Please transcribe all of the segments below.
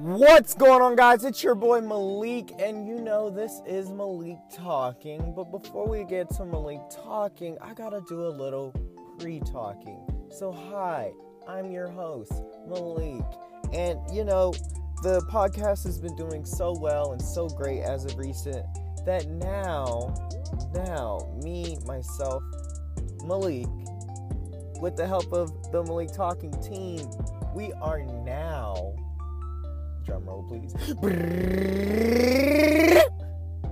What's going on, guys? It's your boy Malik, and you know this is Malik talking. But before we get to Malik talking, I gotta do a little pre talking. So, hi, I'm your host, Malik, and you know, the podcast has been doing so well and so great as of recent that now, now, me, myself, Malik, with the help of the Malik Talking team, we are now drum roll, please.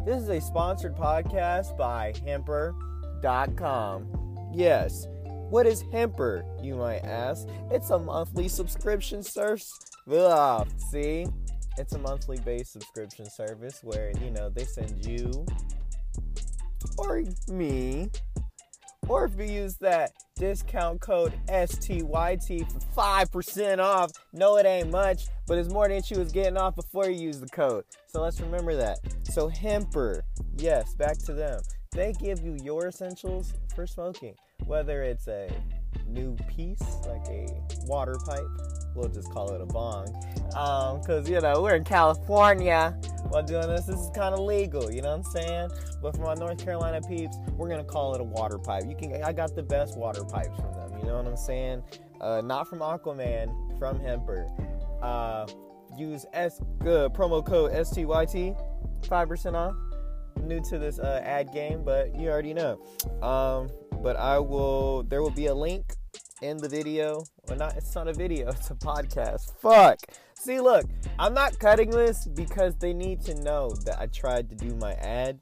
This is a sponsored podcast by Hemper.com. Yes, what is Hemper, you might ask? It's a monthly subscription service. Ugh, see? It's a monthly based subscription service where, you know, they send you or me or if you use that discount code STYT for 5% off. No, it ain't much, but it's more than you was getting off before you use the code. So let's remember that. So Hemper, yes, back to them. They give you your essentials for smoking, whether it's a new piece like a water pipe, we'll just call it a bong, because um, you know we're in California while doing this. This is kind of legal, you know what I'm saying? But for my North Carolina peeps, we're gonna call it a water pipe. You can, I got the best water pipes from them. You know what I'm saying? Uh, not from Aquaman, from Hemper. Uh, use S uh, promo code STYT, five percent off. New to this uh, ad game, but you already know. Um, but I will. There will be a link in the video. Well, not. It's not a video. It's a podcast. Fuck. See, look. I'm not cutting this because they need to know that I tried to do my ad.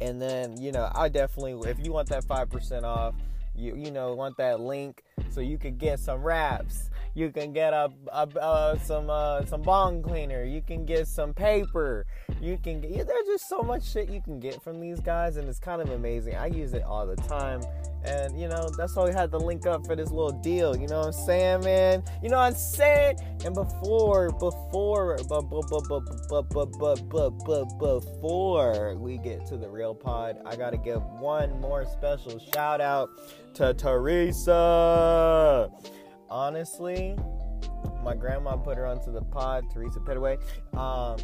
And then you know, I definitely. If you want that five percent off, you you know want that link so you could get some wraps you can get a, a uh, some uh, some bong cleaner. You can get some paper. You can get. Yeah, there's just so much shit you can get from these guys, and it's kind of amazing. I use it all the time, and you know that's why we had to link up for this little deal. You know what I'm saying, man? You know what I'm saying? And before, before, but but but but but but but but before we get to the real pod, I gotta give one more special shout out to Teresa honestly, my grandma put her onto the pod, Teresa Petaway. Um,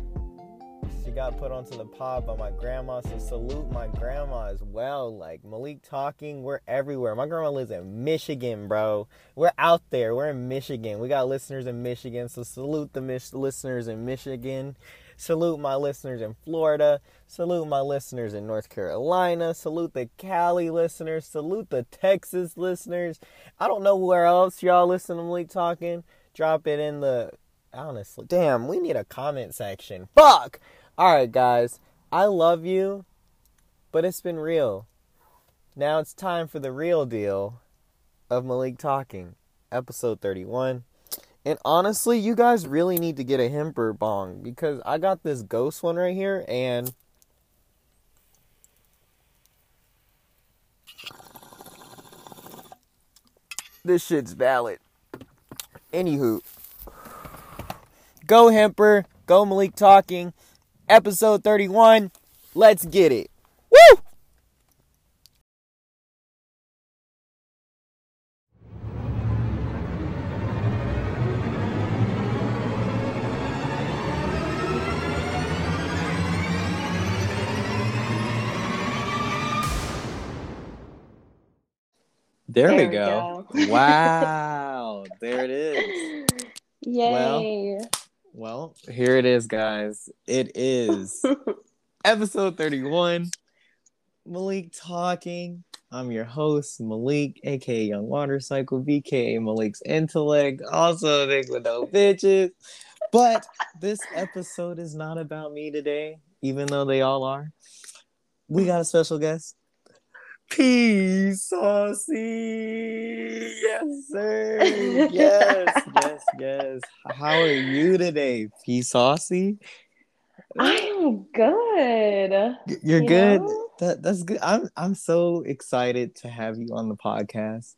she got put onto the pod by my grandma, so salute my grandma as well. Like Malik talking, we're everywhere. My grandma lives in Michigan, bro. We're out there. We're in Michigan. We got listeners in Michigan, so salute the mis- listeners in Michigan. Salute my listeners in Florida. Salute my listeners in North Carolina. Salute the Cali listeners. Salute the Texas listeners. I don't know where else y'all listen to me talking. Drop it in the. Honestly, damn, we need a comment section. Fuck! Alright, guys. I love you, but it's been real. Now it's time for the real deal of Malik Talking, episode 31. And honestly, you guys really need to get a Hemper bong because I got this ghost one right here and this shit's valid. Anywho, go Hemper, go Malik Talking, episode 31. Let's get it. Woo! There, there we, go. go. wow. There it is. Yay. Well, well, here it is, guys. It is episode 31. Malik talking. I'm your host, Malik, aka Young Water Cycle, BKA Malik's intellect, also Nick with no bitches. But this episode is not about me today, even though they all are. We got a special guest. P saucy. Yes, sir. Yes, yes, yes. How are you today, P saucy? I'm good. You're you good. That that's good. I'm I'm so excited to have you on the podcast.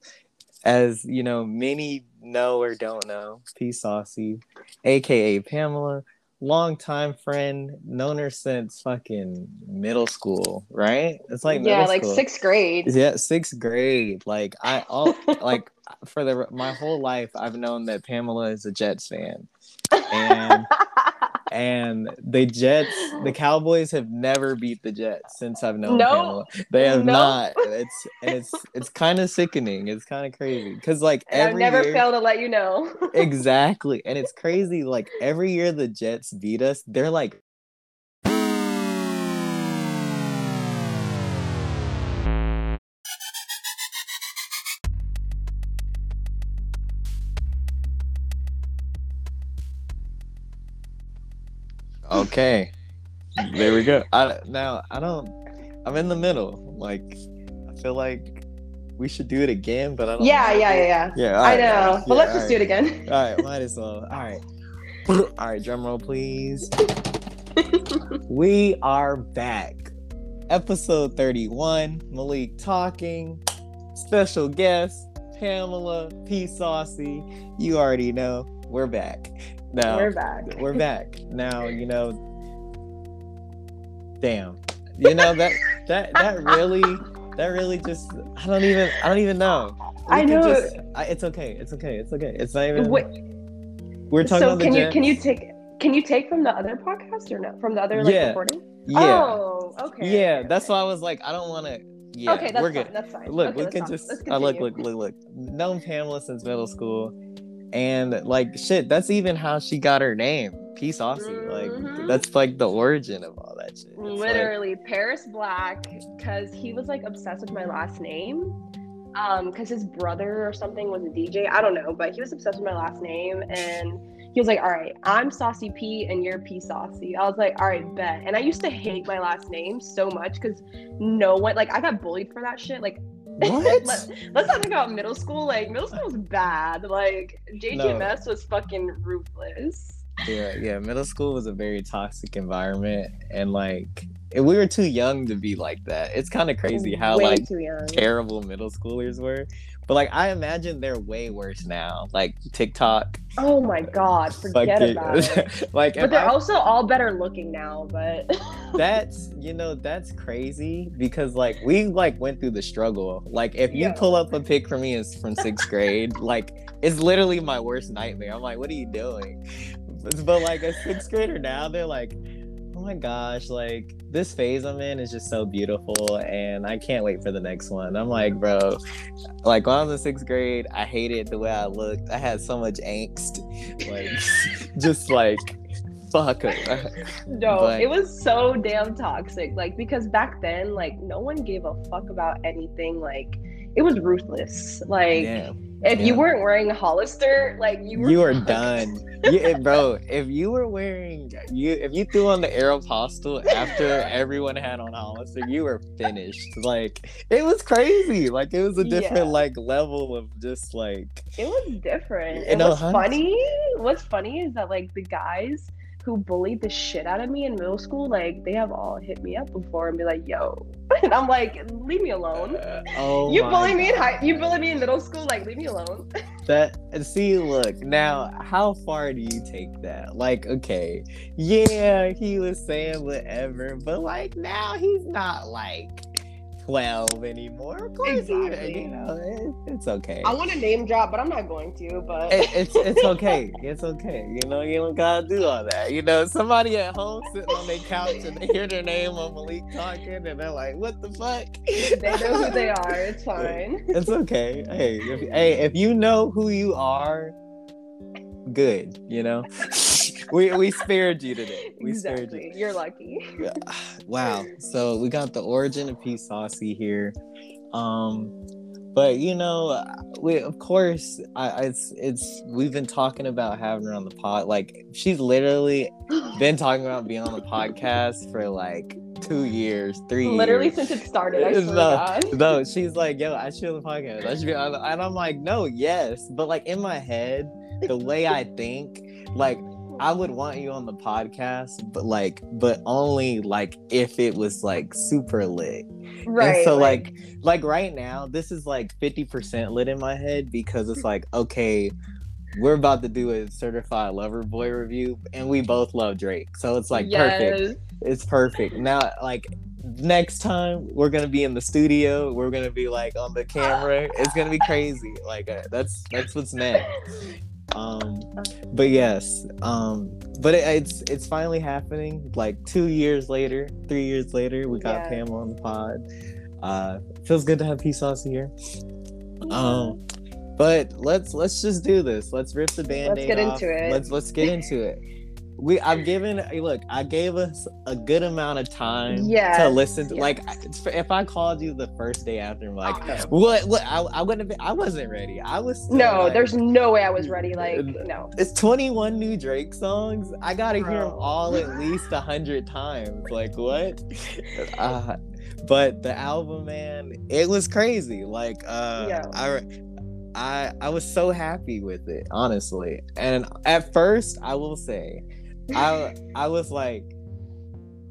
As you know, many know or don't know, P saucy, aka Pamela, longtime friend, known her since fucking middle school, right? It's like yeah, like school. sixth grade. Yeah, sixth grade. Like I all like for the my whole life, I've known that Pamela is a Jets fan, and and the Jets, the Cowboys have never beat the Jets since I've known Nope. Pamela. They have Nope. not. It's it's it's kind of sickening. It's kind of crazy because like And I've never year, failed to let you know. exactly, and it's crazy. Like every year the Jets beat us, they're like. Okay, there we go. I now I don't. I'm in the middle. Like I feel like we should do it again, but I don't. yeah, yeah, yeah, yeah. Yeah, I alright, know. But yeah, let's just do it again. All right, might as well. All right. All right, drum roll, please. we are back. Episode 31, Malik talking. Special guest, Pamela P. Saucy. You already know, we're back. Now, We're back. we're back. Now, you know, damn. You know, that, that, that really, that really just, I don't even, I don't even know. We I know. just- I, it's okay. It's okay. It's okay. It's not even. Wait, We're talking so about the can you can you take can you take from the other podcast or no? From the other like Yeah. recording? Yeah. Oh, okay. yeah. okay, That's why I was like, I don't want to. Yeah, okay, that's we're fine. good. That's fine. Look, okay, we can just. I look, look, look, look. Known Pamela since middle school, and like shit. That's even how she got her name, P Saucy. Like Mhm. that's like the origin of all that shit. It's like- Literally, Paris Black, because he was like obsessed with my last name. Um, because his brother or something was a DJ. I don't know, but he was obsessed with my last name, and he was like, "All right, I'm Saucy P, and you're P Saucy." I was like, "All right, bet." And I used to hate my last name so much because no one, like, I got bullied for that shit. Like, what? Let, let's not talk about middle school. Like middle school was bad. Like JGMS was fucking ruthless. yeah, yeah. Middle school was a very toxic environment, and like we were too young to be like that. It's kind of crazy how Way like terrible middle schoolers were. But like I imagine they're way worse now. Like TikTok. Oh my god, forget fucking- about it. like But they're I- also all better looking now. But that's you know that's crazy because like we like went through the struggle. Like if you Yeah. pull up a pic for me is from sixth grade, like it's literally my worst nightmare. I'm like, what are you doing? But, but like a sixth grader now, they're like, oh my gosh, like this phase I'm in is just so beautiful, and I can't wait for the next one. I'm like, bro, like when I was in sixth grade, I hated the way I looked. I had so much angst, like just like fuck. no, But- it was so damn toxic. Like because back then, like no one gave a fuck about anything. Like it was ruthless. Like Yeah. If yeah. you weren't wearing Hollister, like you were you are fucked. done. You, eh, bro, if you were wearing you if you threw on the Aeropostale after everyone had on Hollister, you were finished. Like it was crazy. Like it was a different Yeah. like level of just like It was different. And know, what's funny, what's funny is that like the guys who bullied the shit out of me in middle school, like they have all hit me up before and be like, "Yo," and I'm like, "Leave me alone." uh, oh you my bully me in high, you bully me in middle school, like leave me alone. that and see look now how far do you take that like okay yeah he was saying whatever but like now he's not like 12 anymore of course Exactly. you know it- it's okay I want to name drop, but I'm not going to. But it, it's it's okay. It's okay. You know, you don't gotta do all that. You know, somebody at home sitting on their couch and they hear their name on Malik talking and they're like, "What the fuck?" they know who they are. It's fine. It's okay. Hey, if, hey, if you know who you are, good. You know, we we spared you today. We spared you. exactly. You're lucky. wow so we got the origin of p saucy here um but you know we of course I, I it's it's we've been talking about having her on the pod like she's literally been talking about being on the podcast for like two years three Literally years since it started. I swear not- to God. no, she's like, yo, I should have the podcast. I should be on. the-" And I'm like, no, yes, but like in my head, the way I think, like I would want you on the podcast, but like, but only like if it was like super lit. Right. and so like, like right now, this is like 50% lit in my head because it's like, okay, we're about to do a certified lover boy review, and we both love Drake, so it's like perfect it's perfect. Now, like next time we're gonna be in the studio, we're gonna be like on the camera. It's gonna be crazy. Like uh, that's that's what's next. Um, but yes, um, but it, it's it's finally happening. Like two years later, three years later, we got Yeah. Pam on the pod. Uh, feels good to have Peace Sauce here. Um, but let's let's just do this. Let's rip the band-aid let's get off. into it. Let's let's get into it. We I've given look, I gave us a good amount of time to listen to yes. like if I called you the first day after I'm like Oh, what what I, I wouldn't have been, I wasn't ready. I was still no, like, there's no way I was ready. Like, no. it's 21 new Drake songs. I gotta hear them all at least a hundred times. Like what? Uh, but the album, man, it was crazy. Like uh, Yeah. I, I, I was so happy with it, honestly. And at first, I will say, I, I was like,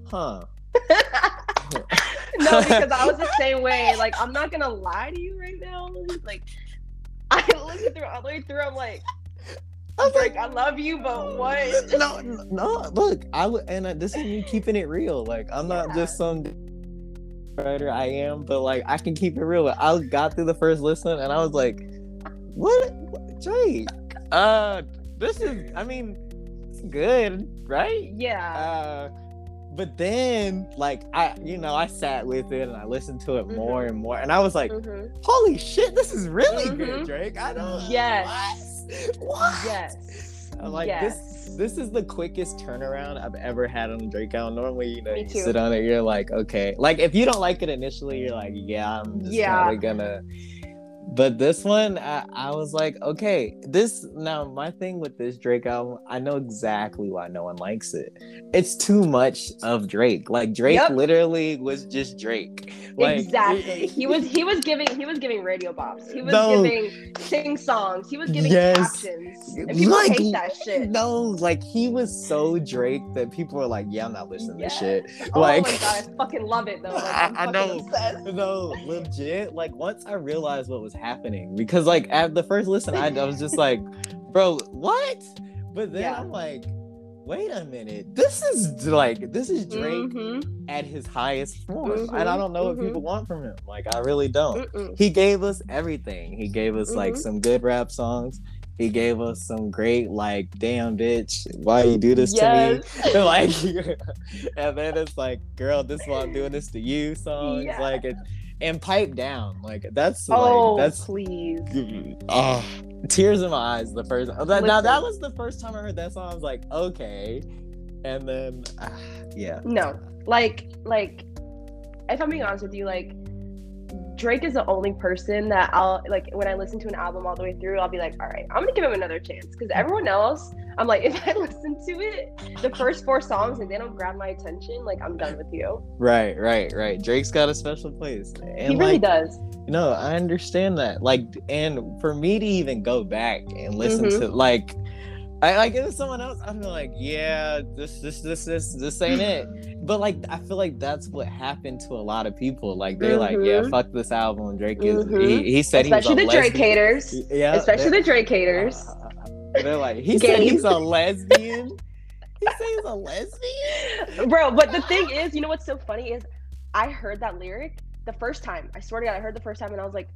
huh. no, because I was the same way. Like, I'm not gonna lie to you right now. Like, I listened through all the way through. I'm like, I was Drake, I love you, but what? no, no, no, look, I would, and uh, this is me keeping it real. Like, I'm not Yeah. just some writer. I am, but like, I can keep it real. I got through the first listen, and I was like, what, what Drake? Uh, this is, I mean, it's good, right? Yeah. Uh, but then, like, I, you know, I sat with it and I listened to it more Mhm. and more, and I was like, Mhm. holy shit, this is really good, Mhm. Drake. I don't. Yes. What? What? Yes. I'm like yes. this. This is the quickest turnaround I've ever had on a Drake album. Normally, you know, you sit on it, you're like, okay. Like if you don't like it initially, you're like, yeah, I'm just Yeah. probably gonna. But this one, I, I was like, okay, this now my thing with this Drake album, I know exactly why no one likes it. It's too much of Drake. Like Drake Yep. literally was just Drake. Like, exactly. He was he was giving he was giving radio bops. He was No. giving sing songs. He was giving Yes. captions. And people Like, hate that shit. No, like he was so Drake that people were like, yeah, I'm not listening Yeah. to shit. Oh like, my god, I fucking love it though. Like, I- I'm I fucking know. obsessed. no, legit. Like once I realized what was happening, because like at the first listen, I, I was just like, bro, what? But then Yeah. I'm like, wait a minute, this is like this is Drake Mhm. at his highest form, Mhm, and I don't know what mhm. people want from him. Like I really don't. Mm-mm. He gave us everything. He gave us like Mhm. some good rap songs. He gave us some great like, damn bitch, why you do this Yes. to me? like, and then it's like, girl, this is why I'm doing this to you songs. Yeah. Like, it, and pipe down. Like that's Oh, like that's please. oh, tears in my eyes. The first that, now that was the first time I heard that song. I was like, okay, and then ah, yeah, No, like, like, if I'm being honest with you, like, Drake is the only person that I'll like when I listen to an album all the way through. I'll be like, all right, I'm gonna give him another chance because everyone else, I'm like, if I listen to it, the first four songs and they don't grab my attention, like I'm done with you. right, right, right. Drake's got a special place, and he really like, does. No, I understand that. Like, and for me to even go back and listen Mhm. to like, I like if it someone else, I'd be like, yeah, this, this, this, this, this ain't it. But like, I feel like that's what happened to a lot of people. Like, they're like, yeah, Mhm. fuck this album. Drake is. Mhm. He, he said Especially he the Drake lesbian. haters. Yeah, Especially the Drake haters. They're like, he said he's a lesbian. he said he's a lesbian. Bro, but the thing is, you know what's so funny is I heard that lyric the first time. I swear to God, I heard the first time and I was like,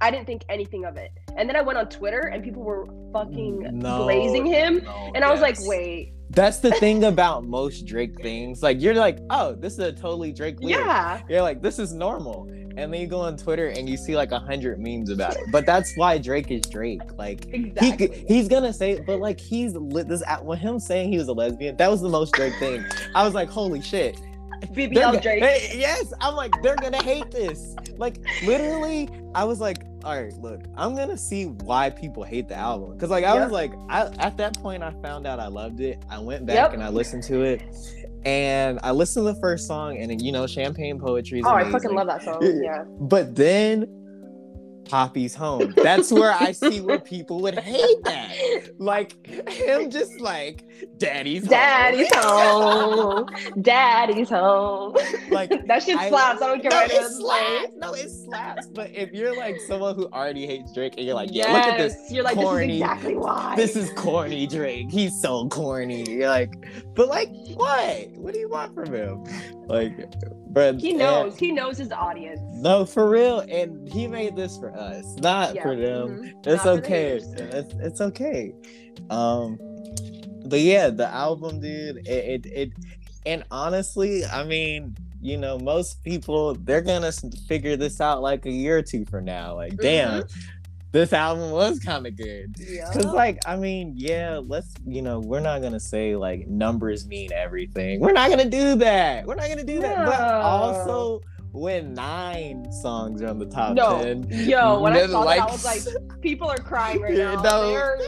I didn't think anything of it. And then I went on Twitter and people were fucking No, blazing him. no, And I was like, wait, That's the thing about most Drake things. Like, you're like, oh, this is a totally Drake lyric. yeah. You're like, this is normal. And then you go on Twitter and you see like a hundred memes about it. But that's why Drake is Drake. Like he Exactly. could- he's gonna say it, but like he's lit this with him saying he was a lesbian, that was the most Drake thing. I was like, holy shit. BBL Drake. Hey, yes, I'm like, they're gonna hate this. Like literally, I was like, all right, look, I'm gonna see why people hate the album. Cause like I Yep. was like, I at that point I found out I loved it. I went back Yep. and I listened to it. And I listened to the first song, and you know, Champagne Poetry is Oh, I fucking love that song. Yeah. But then Papi's home. That's where I see where people would hate that. Like him just like Daddy's home. Daddy's home. Daddy's home. Like, that shit slaps. I, don't care no, what it anyone slaps. No, it slaps. But if you're like someone who already hates Drake and you're like, yeah, look at this. You're like, corny- this is exactly why. This is corny Drake. He's so corny. You're like, but like, what? What do you want from him? Like, but he knows. He knows his audience. no, for real. And he made this for us, not Yeah, for them. mhm. It's Not okay. It's, it's okay. Um, but yeah, the album, dude. It, it it and honestly, I mean, you know, most people they're gonna figure this out like a year or two from now. Like, mm-hmm. damn, this album was kind of good. Yeah. Cause like I mean, yeah, let's you know, we're not gonna say like numbers mean everything. We're not gonna do that. We're not gonna do that. But also when nine songs are on the top No, ten. yo, when I saw that, I was like, people are crying right now. no. They're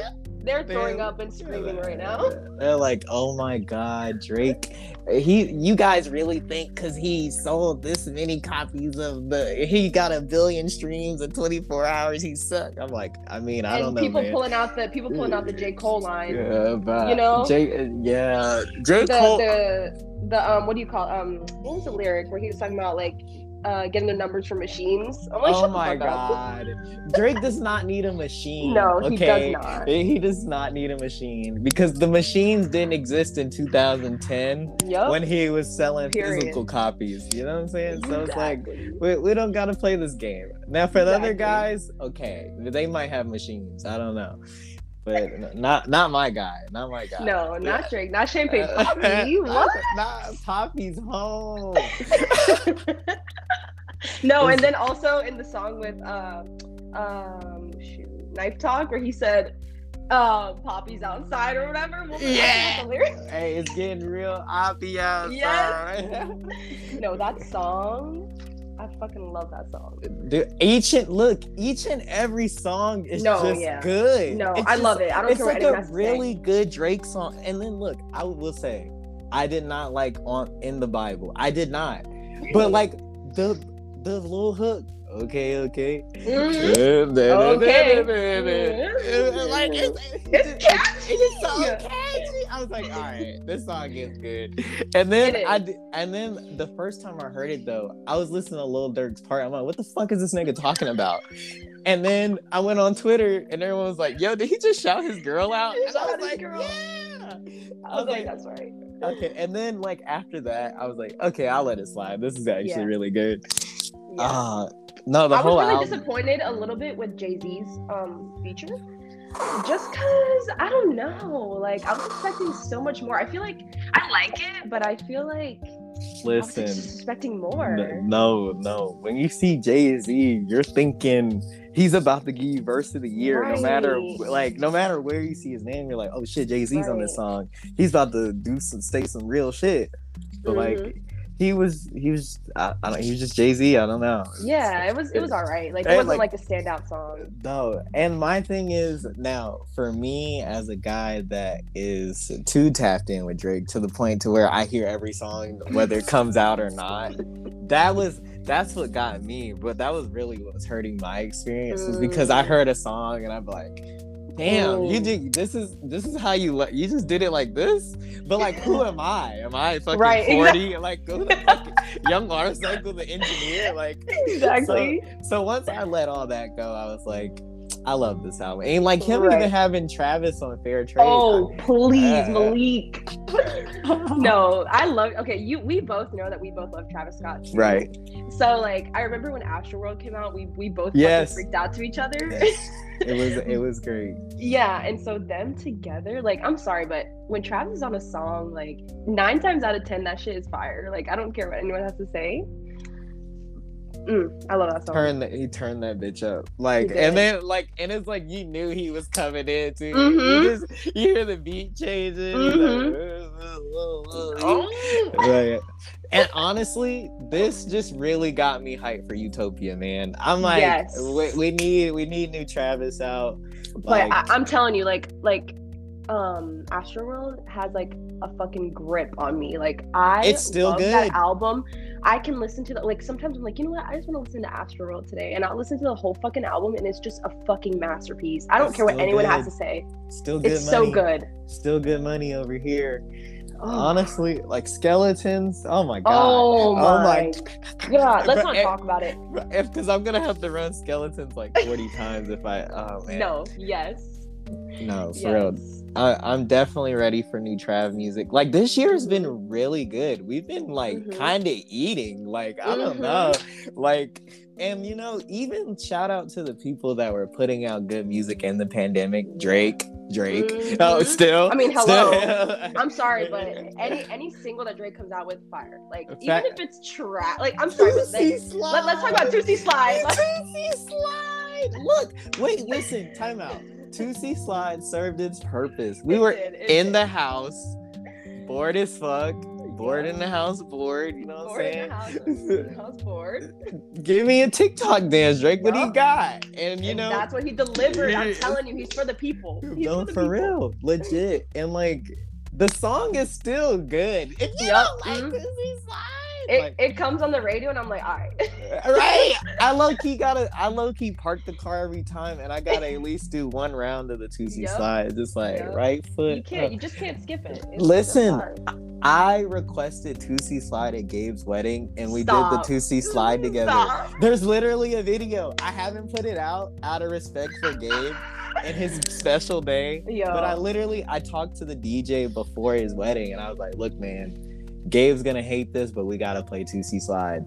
they're throwing up and screaming right now. They're like, oh my god, Drake. He you guys really think cause he sold this many copies of the he got a billion streams in 24 hours, he sucked. I'm like, I mean, I don't know. people man. pulling out the people pulling out the J Cole line. Yeah, but You know? J, yeah, J. The Cole. the the um what do you call um what was the lyric where he was talking about like uh getting the numbers from machines? I'm like, oh my god, Drake does not need a machine. No, he does not. He does not need a machine because the machines didn't exist in 2010 Yup. when he was selling Period. physical copies. You know what I'm saying? So it's like we, we don't gotta play this game. Now for the other guys, okay, they might have machines. I don't know, but not not my guy. Not my guy. No, not Drake, not Champagne Uh, Papi. What? Not Papi's home. no, and then also in the song with uh, um, shoot, Knife Talk, where he said, uh, "Papi's outside" or whatever. I Yeah. forget the lyrics. hey, it's getting real obvious. Yes. No, that song, I fucking love that song. Dude, each and look, each and every song is No, just yeah. good. No, It's I just- love it. I don't it's care like a really good Drake song. And then look, I will say, I did not like on in the Bible. I did not. But like the the little hook. Okay, okay. Mhm. okay. Mhm. like it's, It's it's, it's, it's so catchy. catchy. I was like, all right, this song is good. And then I and then the first time I heard it though, I was listening to Lil Durk's part. I'm like, what the fuck is this nigga talking about? And then I went on Twitter and everyone was like, yo, did he just shout his girl out? And I was like, girl. yeah. I was like, that's right. okay. And then like after that, I was like, okay, I'll let it slide. This is actually Yeah. really good. Yeah. Uh no, the I whole was really album. disappointed a little bit with Jay Z's um feature, just cause I don't know. Like I was expecting so much more. I feel like I like it, but I feel like I was Listen, expecting more. No, no. When you see Jay Z, you're thinking he's about to give you verse of the year. No matter like, no matter where you see his name, you're like, oh shit, Jay Z's on this song. He's about to do some state some real shit. But like, Mhm. He was he was I, I don't he was just Jay Z. I don't know. Yeah, it was it was all right. Like it wasn't like- like, a standout song. No, and my thing is now for me as a guy that is too tapped in with Drake to the point to where I hear every song whether it comes out or not. That was that's what got me, but that was really what was hurting my experience was because I mm. heard a song and I'm like, damn, you Mm. did this is this is how you let you just did it like this. But like, who am I? Am I fucking Right, forty? Like, who the fuck? Young motorcycle, the engineer, like Exactly. so once I let all that go, I was like, I love this album. And like him Right. even having Travis on Fair Trade. Oh, please, Uh, Malik. no, I love. Okay, you. We both know that we both love Travis Scott. too. Right. So like, I remember when Astroworld came out, we we both Yes. freaked out to each other. Yes. It was it was great. yeah, and so them together, like, I'm sorry, but when Travis is on a song, like nine times out of ten, that shit is fire. Like, I don't care what anyone has to say. Mm, I love that song. Turn the, he turned that bitch up. Like and then like and it's like you knew he was coming in too. Mhm. You just you hear the beat changing. Mhm. like. Right. And honestly, this just really got me hyped for Utopia, man. I'm like, Yes. we, we need we need new Travis out. But Like, I, I'm telling you, like, like, um, Astroworld has like a fucking grip on me. Like, I It's still good. that album. I can listen to the like sometimes I'm like, you know what? I just want to listen to Astroworld today, and I'll listen to the whole fucking album, and it's just a fucking masterpiece. I don't It's care what anyone has to say. Still good It's money. so good. Still good money over here. Oh, Honestly, like skeletons. Oh my god. oh, oh my god, let's not it- talk about it. Because I'm gonna have to run skeletons like 40 times if I. Oh man. No, yes, No, for real. I, I'm definitely ready for new Trav music. Like this year's been really good. We've been like Mhm. kind of eating. Like I don't Mhm. know. Like and you know even shout out to the people that were putting out good music in the pandemic. Drake, Drake. Oh, Mhm. still. I mean, hello. still- I'm sorry, but any any single that Drake comes out with, fire. Like Fact- even if it's trash, like I'm sorry, but like, let, let's talk about. Tootsie Slide. Tootsie Slide. Look, wait, listen, time out. Tootsie Slide served its purpose. We It were did, in did. the house, bored as fuck, bored in the house, bored. You know what Bored in the house, I'm in the saying? house bored. Give me a TikTok dance, Drake. What do you got? And you And know, that's what he delivered. I'm telling you, he's for the people. He's no, for, the for people. real, legit. And like, the song is still good. If you Yup, don't like mhm. Tootsie Slide, It, like, it comes on the radio, and I'm like, all right. right? I low key gotta I low key park the car every time and I gotta at least do one round of the Tootsie Yup. slide. Just like Yup. right foot. You can't. up. You just can't skip it. It's- Listen. I requested Toosie Slide at Gabe's wedding and we Stop. did the Toosie Slide mm, together. Stop. There's literally a video. I haven't put it out out of respect for Gabe and his special day. Yo. But I literally I talked to the DJ before his wedding and I was like, look, man, Gabe's gonna hate this, but we gotta play Toosie Slide.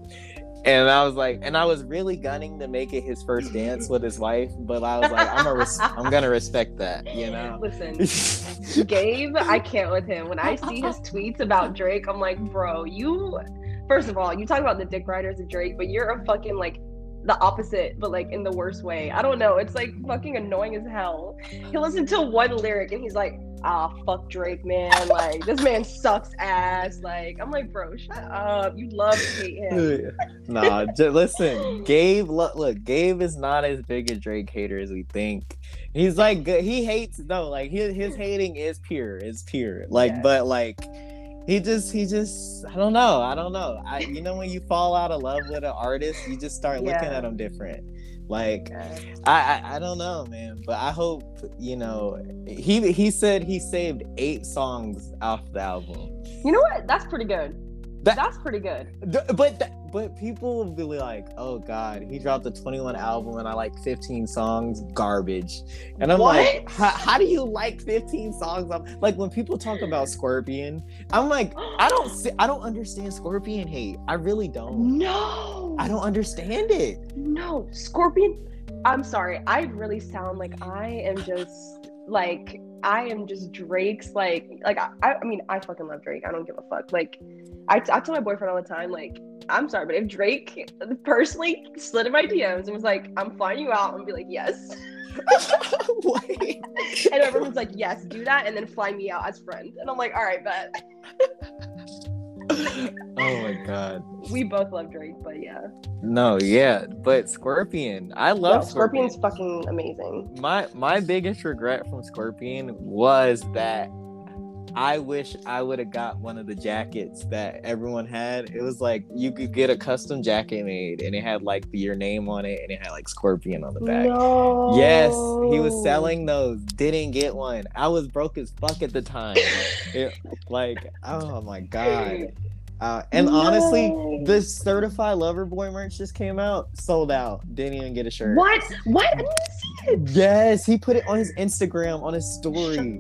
And I was like, and I was really gunning to make it his first dance with his wife, but I was like, I'm a res- I'm gonna respect that, you know. Listen, Gabe, I can't with him. When I see his tweets about Drake, I'm like, bro, you. First of all, you talk about the dick riders of Drake, but you're a fucking like the opposite, but like in the worst way. I don't know. It's like fucking annoying as hell. He listens to one lyric and he's like, ah, fuck Drake, man. Like this man sucks ass. Like I'm like, bro, shut up. You love to hate him. nah, j- listen, Gabe. Look, look, Gabe is not as big a Drake hater as we think. He's like. He hates no, like his his hating is pure, is pure. Like, Yeah. but like, he just, he just, I don't know, I don't know. I, you know, when you fall out of love with an artist, you just start looking at them different. Like, I, I, I don't know, man, but I hope you know. He he said he saved eight songs off the album. You know what? That's pretty good. That- That's pretty good. Th- But th- but people will be like, oh god, he dropped a 21 album and I like 15 songs, garbage. And I'm like, What? how, how do you like 15 songs? Of, like when people talk about Scorpion, I'm like, I don't see, I don't understand Scorpion hate. I really don't. No. I don't understand it. No, Scorpion. I'm sorry. I really sound like I am just like I am just Drake's like like I, I mean I fucking love Drake. I don't give a fuck. Like I, I tell my boyfriend all the time like I'm sorry, but if Drake personally slid in my DMs and was like I'm flying you out, I'm gonna be like yes, and everyone's like yes, do that, and then fly me out as friend, and I'm like all right, but. oh my god. We both love Drake, but yeah, No, yeah, but Scorpion, I no, love Scorpion. Scorpion's fucking amazing. my my biggest regret from Scorpion was that I wish I would have got one of the jackets that everyone had. It was like you could get a custom jacket made and it had like your name on it and it had like Scorpion on the back. No. Yes, he was selling those. Didn't get one. I was broke as fuck at the time. It- like, oh my god. Uh, and honestly, No. the certified lover boy merch just came out, sold out. Didn't even get a shirt. What? What? I didn't see it. Yes, he put it on his Instagram on his story.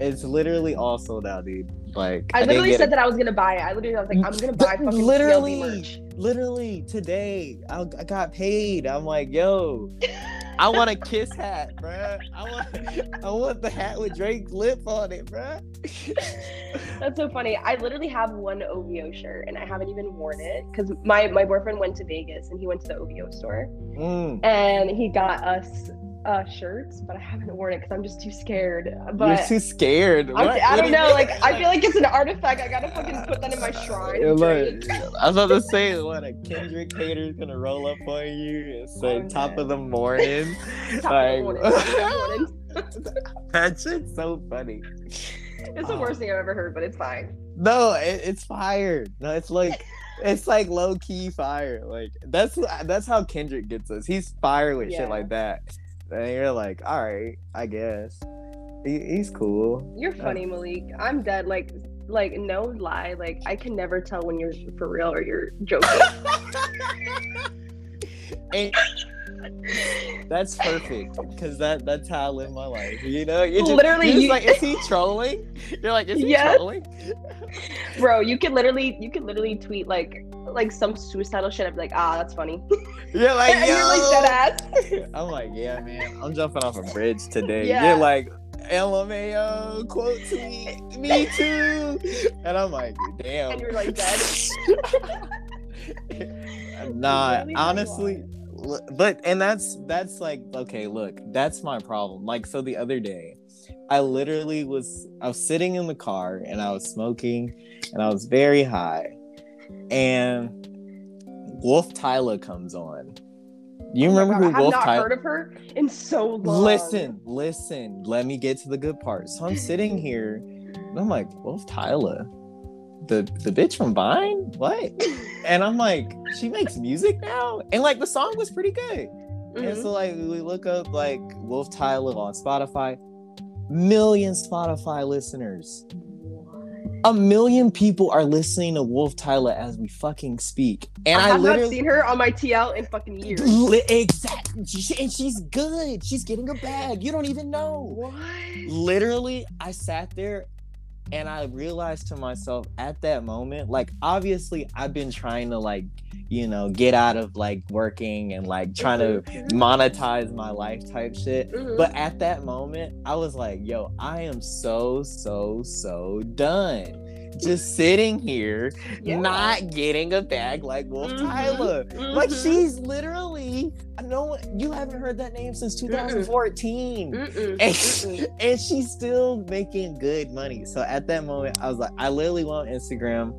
It's literally all sold out, dude. Like I literally get said it. that I was gonna buy it. I literally I was like, I'm gonna buy fucking literally. literally merch. Literally today, I, I got paid. I'm like, yo, I want a kiss hat, bruh. I want, I want the hat with Drake's lip on it, bruh. That's so funny. I literally have one OVO shirt and I haven't even worn it because my my boyfriend went to Vegas and he went to the OVO store Mm, and he got us uh shirts, but I haven't worn it because I'm just too scared. But you're too scared. What- I don't know. Like I feel like it's an artifact. I gotta fucking put that in my shrine. Yeah, of. I was about to say, what a Kendrick hater's gonna roll up on you and say Oh, top of the morning. Like- morning, of the morning. that shit's so funny. It's the worst thing I've ever heard, but it's fine. No, it, it's fire. No, it's like it's like low key fire. Like that's that's how Kendrick gets us. He's fire with Yeah. shit like that. And you're like, all right, I guess. He, he's cool. You're uh, funny, Malik. I'm dead. Like, like no lie. Like I can never tell when you're for real or you're joking. And that's perfect because that that's how I live my life. You know, you're just, Literally, you're just you- like, is he trolling? You're like, is he Yes. trolling? Bro, you could literally, you could literally tweet like, like some suicidal shit. I'd be like, ah, that's funny. You're like, and you're like dead yo. ass. I'm like, yeah, man. I'm jumping off a bridge today. Yeah. You're like, LMAO, quote tweet, me too. And I'm like, damn. And you're like dead. nah, Really honestly. But and that's that's like okay, look, that's my problem. Like so the other day, I literally was I was sitting in the car and I was smoking and I was very high. And WolfTyla comes on. You Oh remember who Wolf not Tyler heard of her in so long. Listen, listen. Let me get to the good part. So I'm sitting here, and I'm like, WolfTyla, the the bitch from Vine, what? And I'm like, she makes music now, and like the song was pretty good. And Mhm. so like we look up like WolfTyla on Spotify, million Spotify listeners. A million people are listening to WolfTyla as we fucking speak, and I I, have not seen her on my TL in fucking years. Li- exactly, She- and she's good. She's getting a bag. You don't even know. What? Literally, I sat there and I realized to myself at that moment, like obviously I've been trying to like, you know, get out of like working and like trying to Mhm. monetize my life type shit. Mhm. But at that moment, I was like, yo, I am so, so, so done. Just sitting here, Yeah. not getting a bag like Wolf Mhm. Tyler. Like Mhm. she's literally no you haven't heard that name since 2014. Mm-mm. And, and she's still making good money. So at that moment, I was like, I literally went on Instagram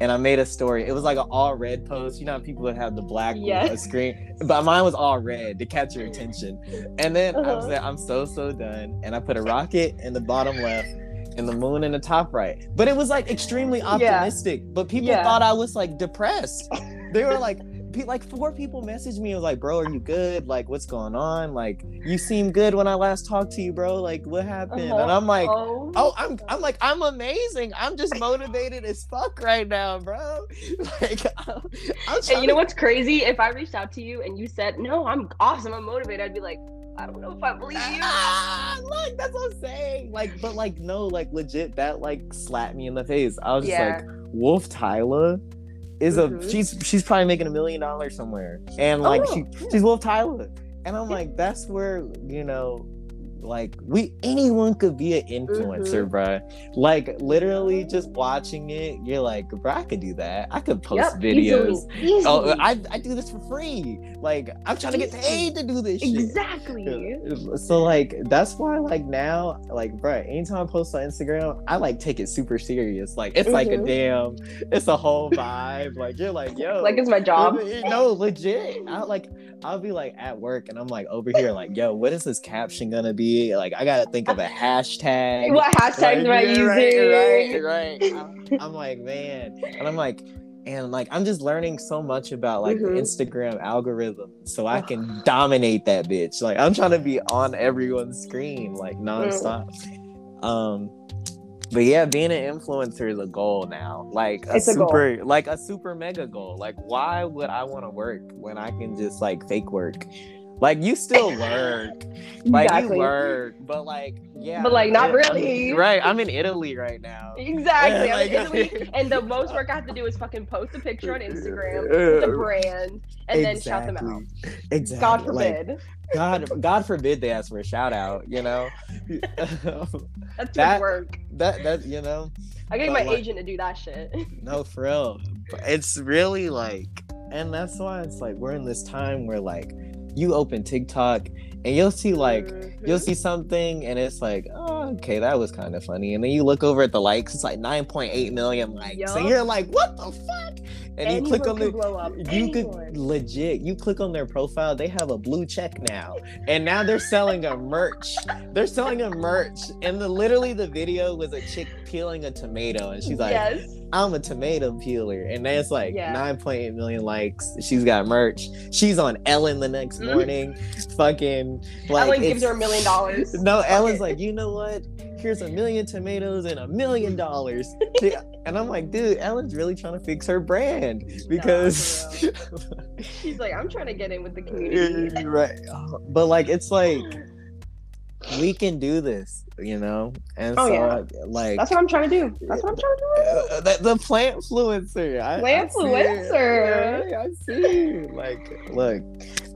and I made a story. It was like an all red post. You know, how people that have the black Yes. screen, but mine was all red to catch your attention. And then I was Uh-huh. like, I'm so, so done. And I put a rocket in the bottom left and the moon in the top right. But it was like extremely optimistic. But people Yeah. thought I was like depressed. They were like, like four people messaged me and was like, bro, are you good? Like, what's going on? Like, you seem good when I last talked to you, bro. Like, what happened? Uh-huh. And I'm like, oh, oh, I'm, I'm like, I'm amazing. I'm just motivated as fuck right now, bro. Like, I'm, I'm And you know what's crazy? If I reached out to you and you said, "No, I'm awesome, I'm motivated," I'd be like, "I don't know if I believe you." Ah, look, that's what I'm saying. Like, but like, no, like, legit, that like slapped me in the face. I was just Yeah. like, WolfTyla is a Mhm. she's she's probably making a million dollars somewhere, and like Oh, she she's WolfTyla, and I'm like, that's where you know. Like we, anyone could be an influencer, Mhm. bruh. Like literally, just watching it, you're like, bro, I could do that. I could post Yep, videos. Easily, easily. Oh, I, I do this for free. Like I'm trying to get paid to do this shit. exactly. So like that's why like now like bro, anytime I post on Instagram, I like take it super serious. Like it's like a Mhm. damn, it's a whole vibe. Like you're like yo, Like it's my job. No, legit. I like I'll be like at work and I'm like over here like yo, what is this caption gonna be? Like I gotta think of a hashtag. What hashtags am I Like, using? Right, right, right. I'm, I'm like man, and I'm like. And like I'm just learning so much about like the Mhm. Instagram algorithm, so I can dominate that bitch. Like I'm trying to be on everyone's screen like nonstop. Um, but yeah, being an influencer is a goal now. Like a It's a super, like a super mega goal. Like why would I want to work when I can just like fake work? Like you still work, like exactly. you work, but like yeah, But, like, not I'm- really. right, I'm in Italy right now. Exactly. I'm in Italy, and the most work I have to do is fucking post a picture on Instagram with a brand and then shout them out. Exactly. Exactly. God Like, forbid. God, God forbid they ask for a shout out. You know, That's that- work. that that you know. I get my like- agent to do that shit. No, for real. It's really like, and that's why it's like we're in this time where like you open TikTok and you'll see like you'll Mhm. see something and it's like, oh, okay, that was kind of funny. And then you look over at the likes, it's like 9.8 million likes. And you're like, what the fuck? And you click on the you Anyone. could legit you click on their profile they have a blue check now. And now they're selling a merch. They're selling a merch. And the literally the video was a chick peeling a tomato. And she's like yes. i'm a tomato peeler. And then it's like Yeah. 9.8 million likes. She's got merch. She's on ellen the next Mhm. morning. Fucking like Ellen gives her a million dollars. no ellen's like you know what? Here's a million tomatoes and a million dollars and i'm like dude ellen's really trying to fix her brand because She's like, I'm trying to get in with the community. right but like it's like we can do this you know and Oh, so yeah. Like That's what I'm trying to do. That's what I'm trying to do. uh, the, the plant influencer I, I Plant see. Yeah, I see like look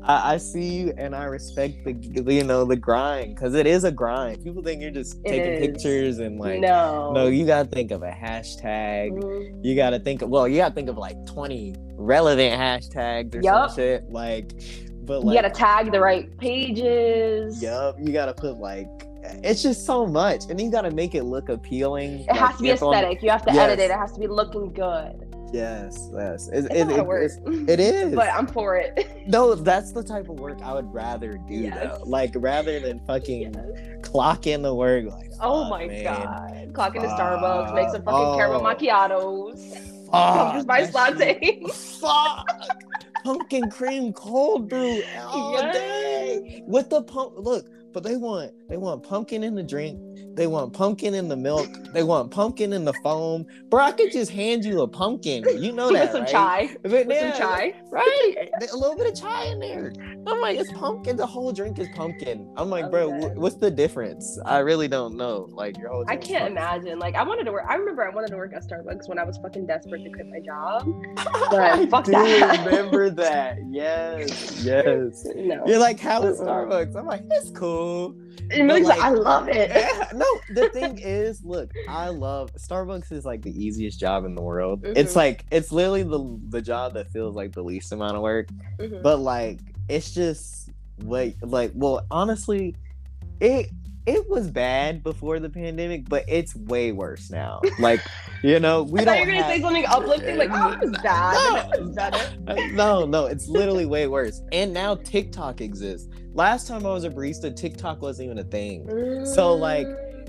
I, I see you and I respect the you know the grind because it is a grind. People think you're just It taking is. pictures and like no. no, you gotta think of a hashtag. Mhm. You gotta think of well, you gotta think of like 20 relevant hashtags or Yup. some shit. Like but You gotta tag the right pages. Yup, you gotta put like it's just so much, and you gotta make it look appealing. It has to be aesthetic. You have to edit it. It has to be looking good. Yes, yes, it, It's it, a lot of work. it is. but I'm for it. no, that's the type of work I would rather do Yes. though. Like rather than fucking clock in the work. Like, Oh fuck, my man. god. Clock into Starbucks, make some fucking Oh. caramel macchiatos. Pumpkin spice latte. Fuck. Pumpkin cream cold brew all Yes. day with the pump. Look, but they want they want pumpkin in the drink. They want pumpkin in the milk. They want pumpkin in the foam. Bro, I could just hand you a pumpkin. You know that, With some right? chai. But With yeah, some chai. right? A little bit of chai in there. I'm like, it's pumpkin. The whole drink is pumpkin. I'm like, I'm bro, what's the difference? I really don't know. Like your whole. I can't imagine. Like I wanted to work. I remember I wanted to work at Starbucks when I was fucking desperate to quit my job. I fuck do that. remember that. Yes, yes. No. You're like, how is. Starbucks? I'm like, it's cool. And Millie's like, like- I love it. Yeah, no, the thing is, look, I love Starbucks is like the easiest job in the world. It's Mhm. like it's literally the the job that feels like the least amount of work. Mhm. But like it's just like like well honestly, it it was bad before the pandemic, but it's way worse now. Like, you know, we I don't thought you were gonna have- say something uplifting, like, oh, it was bad. It was better. Uh, no, no, it's literally way worse. And now TikTok exists. Last time I was a barista, TikTok wasn't even a thing. So, like,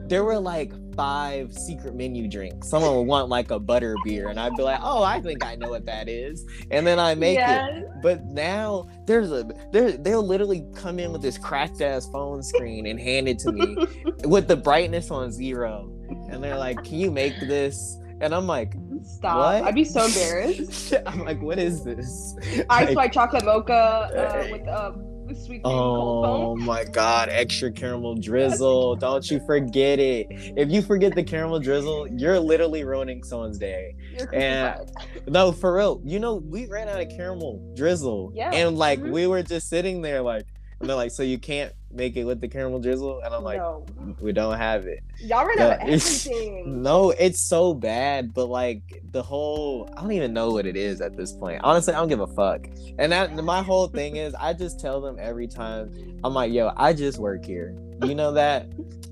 There were like five secret menu drinks. Someone would want like a butter beer, and I'd be like, "Oh, I think I know what that is," and then I make it. But now there's a there they'll literally come in with this cracked ass phone screen and hand it to me with the brightness on zero, and they're like, "Can you make this?" And I'm like, Stop. What? I'd be so embarrassed. I'm like, what is this? Ice Like, white chocolate mocha uh, with uh, with sweet cream Oh my god, extra caramel drizzle. Don't you forget it. If you forget the caramel drizzle, you're literally ruining someone's day. You're and- No, for real. You know, we ran out of caramel drizzle. Yeah. And like Mhm. we were just sitting there like and they're like, so you can't make it with the caramel drizzle? And I'm like, no. we don't have it. Y'all ran out of everything. No, it's so bad, but like the whole I don't even know what it is at this point. Honestly, I don't give a fuck. And that my whole thing is I just tell them every time I'm like, yo, I just work here. You know that?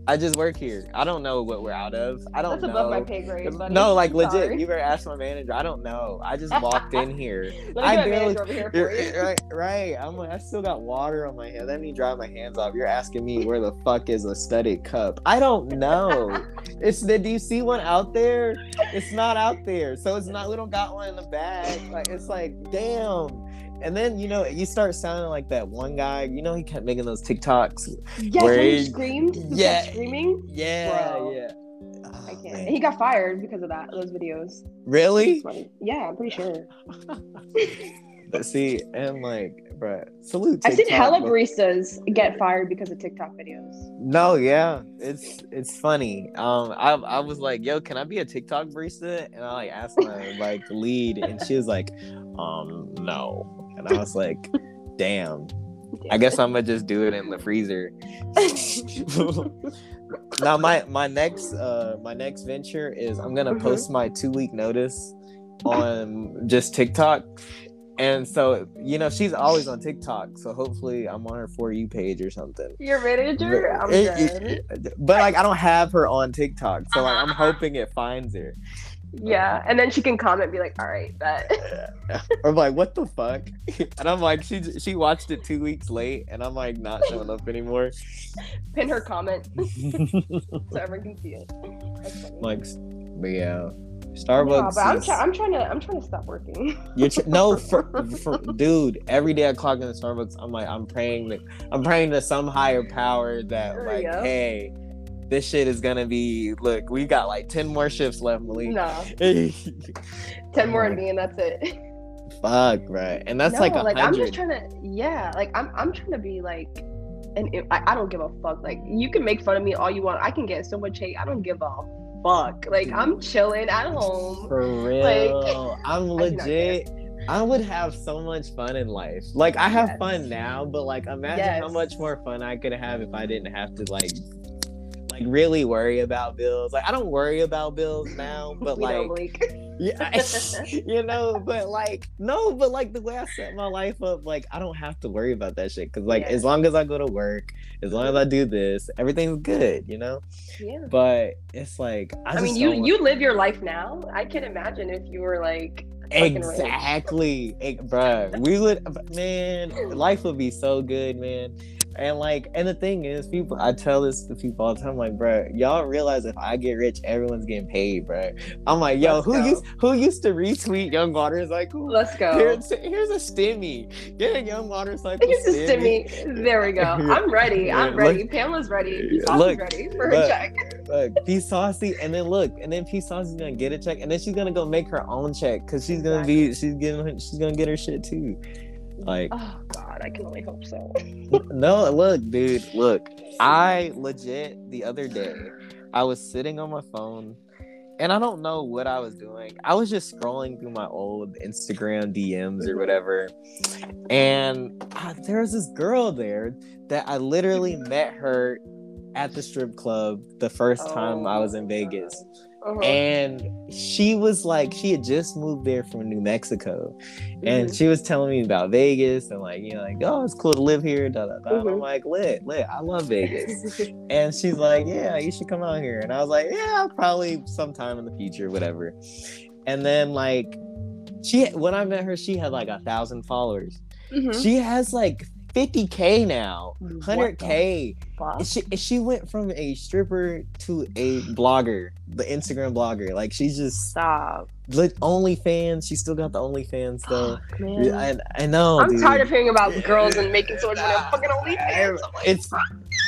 I just work here. I don't know what we're out of. I don't That's know. above my pay grade, buddy. no, like legit. Sorry. You better ask my manager. I don't know. I just walked in here. I barely- here you. right, right. I'm like, I still got water on my hand. Let me dry my hands off. You're asking me where the fuck is a studded cup? I don't know. it's the. Do you see one out there? It's not out there. So it's not. We don't got one in the bag. Like it's like, damn. And then you know you start sounding like that one guy. You know he kept making those TikToks. Yes, Where he he- screamed. Yeah. screaming. Yeah, Bro. yeah. I Oh, can't. man. He got fired because of that. Those videos. Really? Yeah, I'm pretty sure. But see, and like, bruh, salute. I've seen TikTok, hella but- baristas get fired because of TikTok videos. No, yeah, it's it's funny. Um, I I was like, yo, can I be a TikTok barista? And I like asked my like lead, and she was like, um, no. And I was like, damn. I guess I'm gonna just do it in the freezer. now my my next uh my next venture is I'm gonna Mhm. post my two week notice on just TikTok. And so, you know, she's always on TikTok. So hopefully I'm on her for you page or something. Your manager? I'm It- it- but like I don't have her on TikTok, so like I'm hoping it finds her. Yeah, and then she can comment, be like, "All right, that." or I'm like, what the fuck? And I'm like, she she watched it two weeks late, and I'm like, not showing up anymore. Pin her comment so everyone can see it. Like, but yeah, Starbucks. Yeah, but I'm, is- try- I'm trying to I'm trying to stop working. You're tr- no, for, for, dude. Every day I clock in the Starbucks, I'm like, I'm praying that I'm praying to some higher power that, There like, you hey, this shit is gonna be. Look, we got like ten more shifts left, Malik. no, ten more and me, and that's it. Fuck, right? And that's no, like a like I'm just trying to yeah, like I'm I'm trying to be like. And I, I don't give a fuck. Like you can make fun of me all you want. I can get so much hate. I don't give a fuck. Like I'm chilling at home. For real, Like, I'm I do not legit. I would have so much fun in life. Like I have Yes. fun now, but like imagine how much more fun I could have if I didn't have to like like really worry about bills. Like I don't worry about bills now, but like yeah, you know, but like no, but like the way I set my life up, like I don't have to worry about that shit. Cause like Yeah. as long as I go to work, as long as I do this, everything's good, you know. yeah. But it's like I, I, mean, you you live your life now. I can imagine if you were like. Exactly, Ex- bruh. We would, man. Life would be so good, man. And like, and the thing is, people. I tell this to people all the time, like, bruh, y'all realize if I get rich, everyone's getting paid, bruh. I'm like, yo, Let's who go. used who used to retweet Young Waters like? Let's go. Here's, here's a stimmy. Get a Young Motorcycle Here's a stimmy. stimmy. There we go. I'm ready. I'm ready. look- Pamela's ready. Saucy's look, ready for look. her check. Look, P Saucy, and then look, and then P Saucy's gonna get a check, and then she's gonna go make her own check because she's gonna be, she's getting, she's gonna get her shit too. Like, Oh God, I can only hope so. no, look, dude, look. I legit the other day, I was sitting on my phone, and I don't know what I was doing. I was just scrolling through my old Instagram DMs or whatever, and uh, there was this girl there that I literally met her at the strip club the first time I was in Vegas. Uh-huh. And she was like, she had just moved there from New Mexico. And Mhm. she was telling me about Vegas and like, you know, like, oh, it's cool to live here. Da, da, da. And I'm like, lit, lit. I love Vegas. and she's like, yeah, you should come out here. And I was like, yeah, probably sometime in the future, whatever. And then like, she when I met her, she had like a thousand followers. Mhm. She has like 50k now, 100k. She she went from a stripper to a blogger, the Instagram blogger. Like she's just Stop. lit OnlyFans. She still got the OnlyFans though. Fuck, man. I, I know. I'm dude. tired of hearing about girls and making so much money on fucking OnlyFans. Like, It's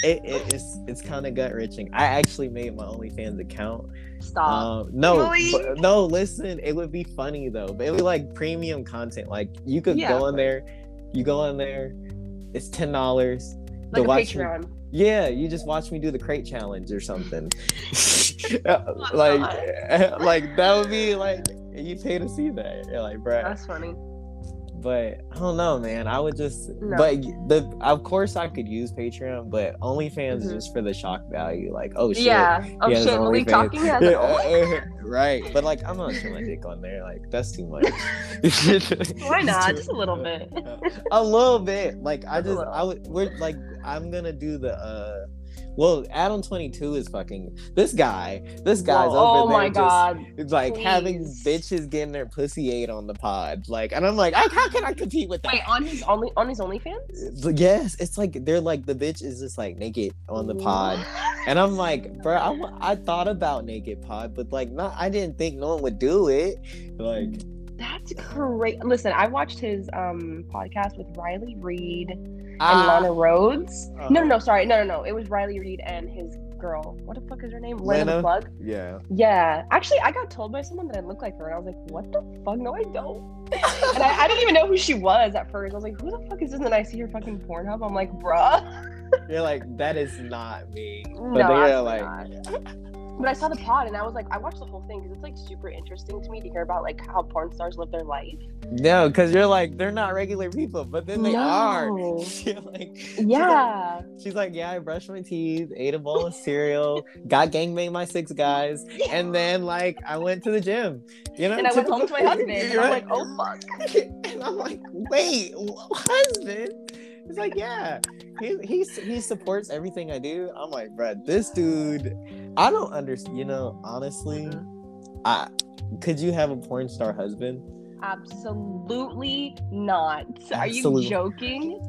it, it, it's it's kind of gut wrenching. I actually made my OnlyFans account. Stop. Um, no, but- no. Listen, it would be funny though. But it would be like premium content. Like you could Yeah, go in there. You go in there. It's ten dollars. like watch me- Patreon. Yeah, you just watch me do the crate challenge or something. Uh, oh like, like that would be like you pay to see that. You're like, bruh. That's funny. But I don't know, man. I would just, No. but the of course I could use Patreon, but OnlyFans Mhm. is just for the shock value. Like, oh shit, Yeah. Oh has shit, Malik talking has Yeah, right. But like, I'm not showing my dick on there. Like, that's too much. Why not? Just a little bit. a little bit. Like, I Just just. I would, we're like, I'm gonna do the. uh well, Adam twenty two is fucking this guy. This guy's Whoa, over oh there my just- god. it's like having bitches getting their pussy ate on the pod. Like, and I'm like, how can I compete with that? Wait, on his only on his OnlyFans? Yes, it's like they're like the bitch is just like naked on the pod, and I'm like, bro, I, I thought about naked pod, but like, not I didn't think no one would do it. Like, That's great. Listen, I watched his um podcast with Riley Reid and ah, Lana Rhoades. uh-huh. No, no, no, sorry, no, no, no. It was Riley Reid and his girl. What the fuck is her name? Lena, the Plug. yeah, Yeah, actually, I got told by someone that I look like her, and I was like, "What the fuck? No, I don't." and I, I didn't even know who she was at first. I was like, "Who the fuck is this?" And then I see her fucking Pornhub. I'm like, "Bruh." you're like that is not me. But No, then you're like, not. But I saw the pod, and I was like, I watched the whole thing because it's like super interesting to me to hear about like how porn stars live their life. no, because you're like they're not regular people, but then they are. No. You're like, Yeah. She's like, yeah, I brushed my teeth, ate a bowl of cereal, got gangbanged by six guys, and then like I went to the gym. You know, And I went home to my husband, and I'm like, "Oh fuck." and I'm like, wait, husband? He's like, yeah, he he he supports everything I do. I'm like, bruh, this dude, I don't understand. You know, honestly, I could you have a porn star husband? Absolutely not. Are you joking?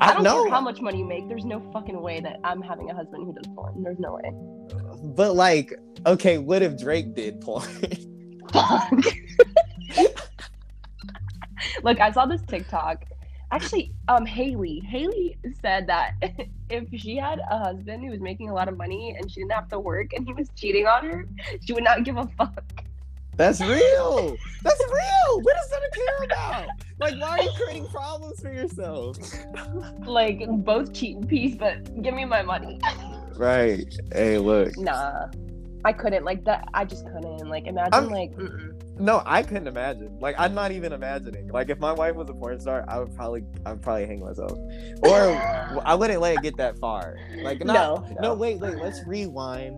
I, I don't know, care how much money you make. There's no fucking way that I'm having a husband who does porn. There's no way. but like, okay, what if Drake did porn? Fuck. Look, I saw this TikTok. Actually, um, Haley. Haley said that if she had a husband who was making a lot of money and she didn't have to work and he was cheating on her, she would not give a fuck. That's real. That's real. what does that to care about? Like, why are you creating problems for yourself? Like both cheat in peace, but give me my money. Right. Hey, look. Nah, I couldn't. Like that, I just couldn't. Like imagine I'm- like. Mm-mm. No, I couldn't imagine. Like, I'm not even imagining. Like, if my wife was a porn star, I would probably, I would probably hang myself, or I wouldn't let it get that far. Like, not, No, no, no. wait, wait. Let's rewind.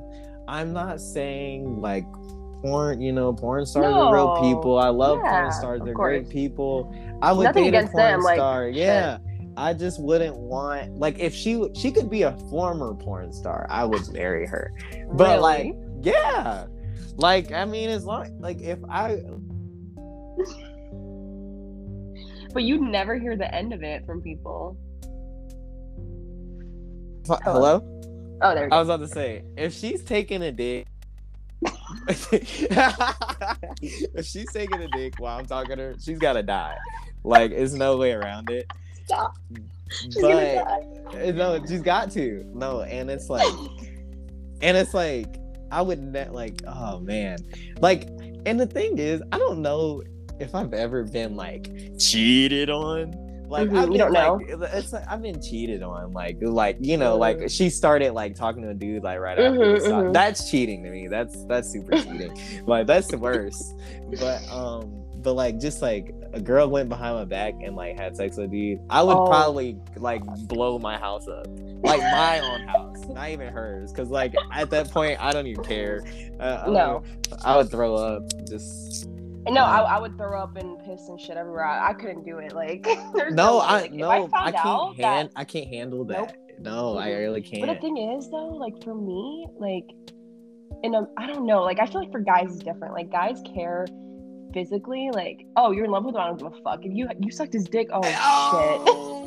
I'm not saying like porn. You know, porn stars are real people. I love Yeah, porn stars. They're course. great people. I would Nothing date against a porn them, like, star. shit. yeah. I just wouldn't want like if she she could be a former porn star, I would marry her. But Really? like, yeah, like I mean, as long like if I but you never hear the end of it from people. Hello, Oh, there I was about to say if she's taking a dick. if she's taking a dick while I'm talking to her, she's gotta die. Like, there's no way around it. Stop. She's But. Uh, no, she's got to. No, and it's like, and it's like, I would ne- like, oh man, like, and the thing is, I don't know if I've ever been like cheated on. Like, Mhm, I've you don't know? It's like I've been cheated on. Like, like you know, like she started like talking to a dude like right after Mhm, we saw. mhm. That's cheating to me. That's that's super cheating. Like that's the worst. But um, but like just like a girl went behind my back and like had sex with a dude, I would Oh. probably like blow my house up, like my own house, not even hers, because like at that point I don't even care. Uh, I No. would- I would throw up. Just No, I, I would throw up and piss and shit everywhere. I, I couldn't do it. Like, there's no. I Like, no, I, I, can't hand, that- I can't handle that. Nope. No, I really But the can't. thing is, though, like for me, like, in a, I don't know. Like, I feel like for guys it's different. Like, guys care physically. Like, oh, you're in love with him. I don't give a fuck. If you you sucked his dick, oh shit. Oh.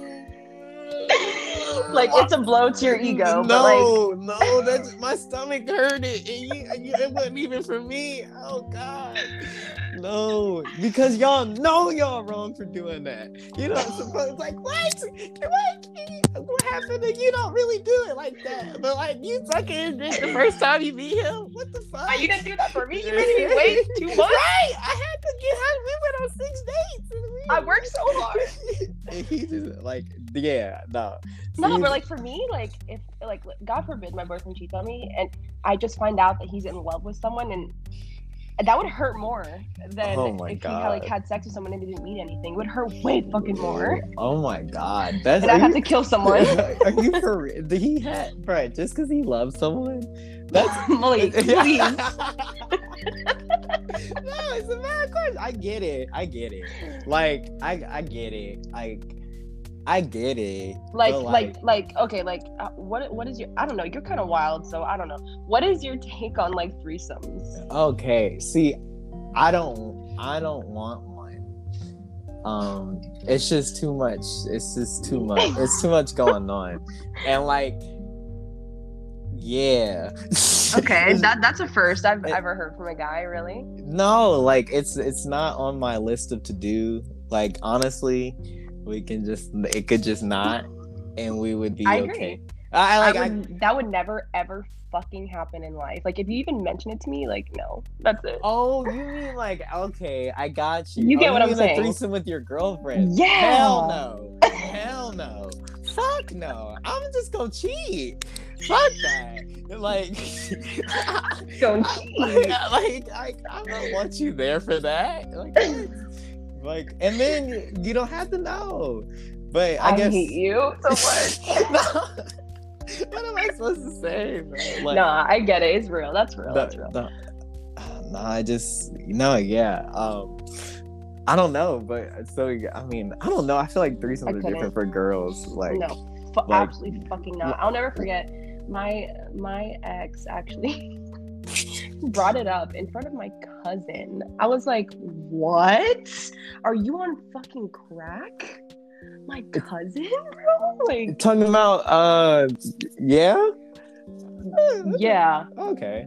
like, it's a blow to your ego. No, But like, no, that's my stomach hurt it, and you, it wasn't even for me. Oh God, no, because y'all know y'all wrong for doing that. You know, supposed like what? What? What happened? And you don't really do it like that, but like you his dick the first time you meet him. What the fuck? "Oh, you didn't do that for me. You made me wait two months. Right, I had to get out. We went on six dates. we- I worked so hard. and he just like, yeah, no. No, See, but like for me, like if like God forbid my boyfriend cheats on me and I just find out that he's in love with someone and that would hurt more than Oh if he had, like had sex with someone and didn't mean anything. It would hurt way fucking more. Oh my god, that's And I'd have you- to kill someone. Are you for real? He had right just because he loves someone? That's Malik, please. no, it's a bad question. I get it. I get it. Like I, I get it. Like I get it. Like, but, like, like, okay, like, uh, what, what is your? I don't know. You're kind of wild, so I don't know. What is your take on like threesomes? okay. See, I don't. I don't want one. Um, it's just too much. It's just too much. It's too much going on, and like, yeah. Okay, that that's a first I've It- ever heard from a guy. Really? no like it's it's not on my list of to do like honestly we can just it could just not and we would be I agree. okay i like I I, that would never ever fucking happen in life. Like if you even mention it to me, like no, that's it. oh you mean like okay i got you You oh, get oh, what I'm mean saying. a threesome with your girlfriend Yeah. hell no hell no fuck no i'm just gonna cheat fuck that like Don't like, cheat. like I, I don't want you there for that like like and then you don't have to know but i, I, guess hate you so much. no. what am i supposed to say like nah, I get it. It's real. That's real. the- That's real. the- no i just no yeah um I don't know, but so I mean, I don't know. I feel like threesomes are different for girls. Like, no, fu- like- absolutely fucking not. I'll never forget my my ex actually. brought it up in front of my cousin. I was like, "What? Are you on fucking crack?" My cousin, bro. Like, Talking about uh yeah? yeah, Okay.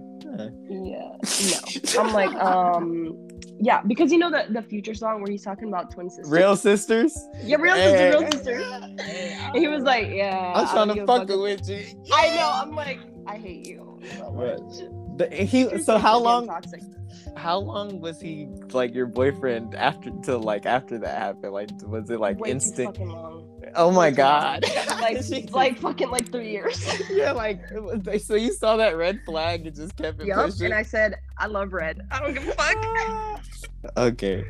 yeah. No, I'm like, um, yeah, because you know the the future song where he's talking about twin sisters. Real sisters? Yeah, real sisters, real sisters. And he was like, "Yeah." I'm trying to fuck with you. I know. I'm like, I hate you so much. The- he so how long Toxic. how long was he like your boyfriend after till like after that happened? Like was it like Way instant? Oh my god. long. like, like fucking like three years. yeah, like was, so you saw that red flag and just kept it Yup. pushing. And I said, I love red. I don't give a fuck. okay.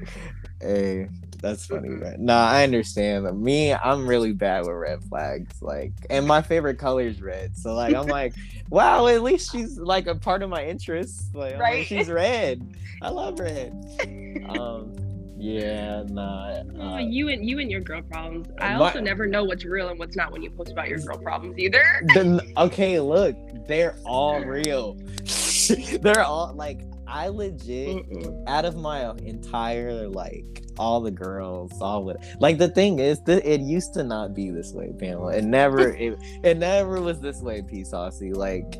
Hey, that's funny, right? Nah, I understand. Me, I'm really bad with red flags. Like, and my favorite color is red. So like, I'm like, wow, at least she's like a part of my interests. Like, I'm like, Right. she's red. I love red. um, yeah, nah. Oh, uh, you and you and your girl problems. I My- also never know what's real and what's not when you post about your girl problems either. then okay, look, they're all real. they're all like, I legit. Mm-mm. out of my entire like all the girls all with like the thing is that it used to not be this way pamela it never it, it never was this way p saucy like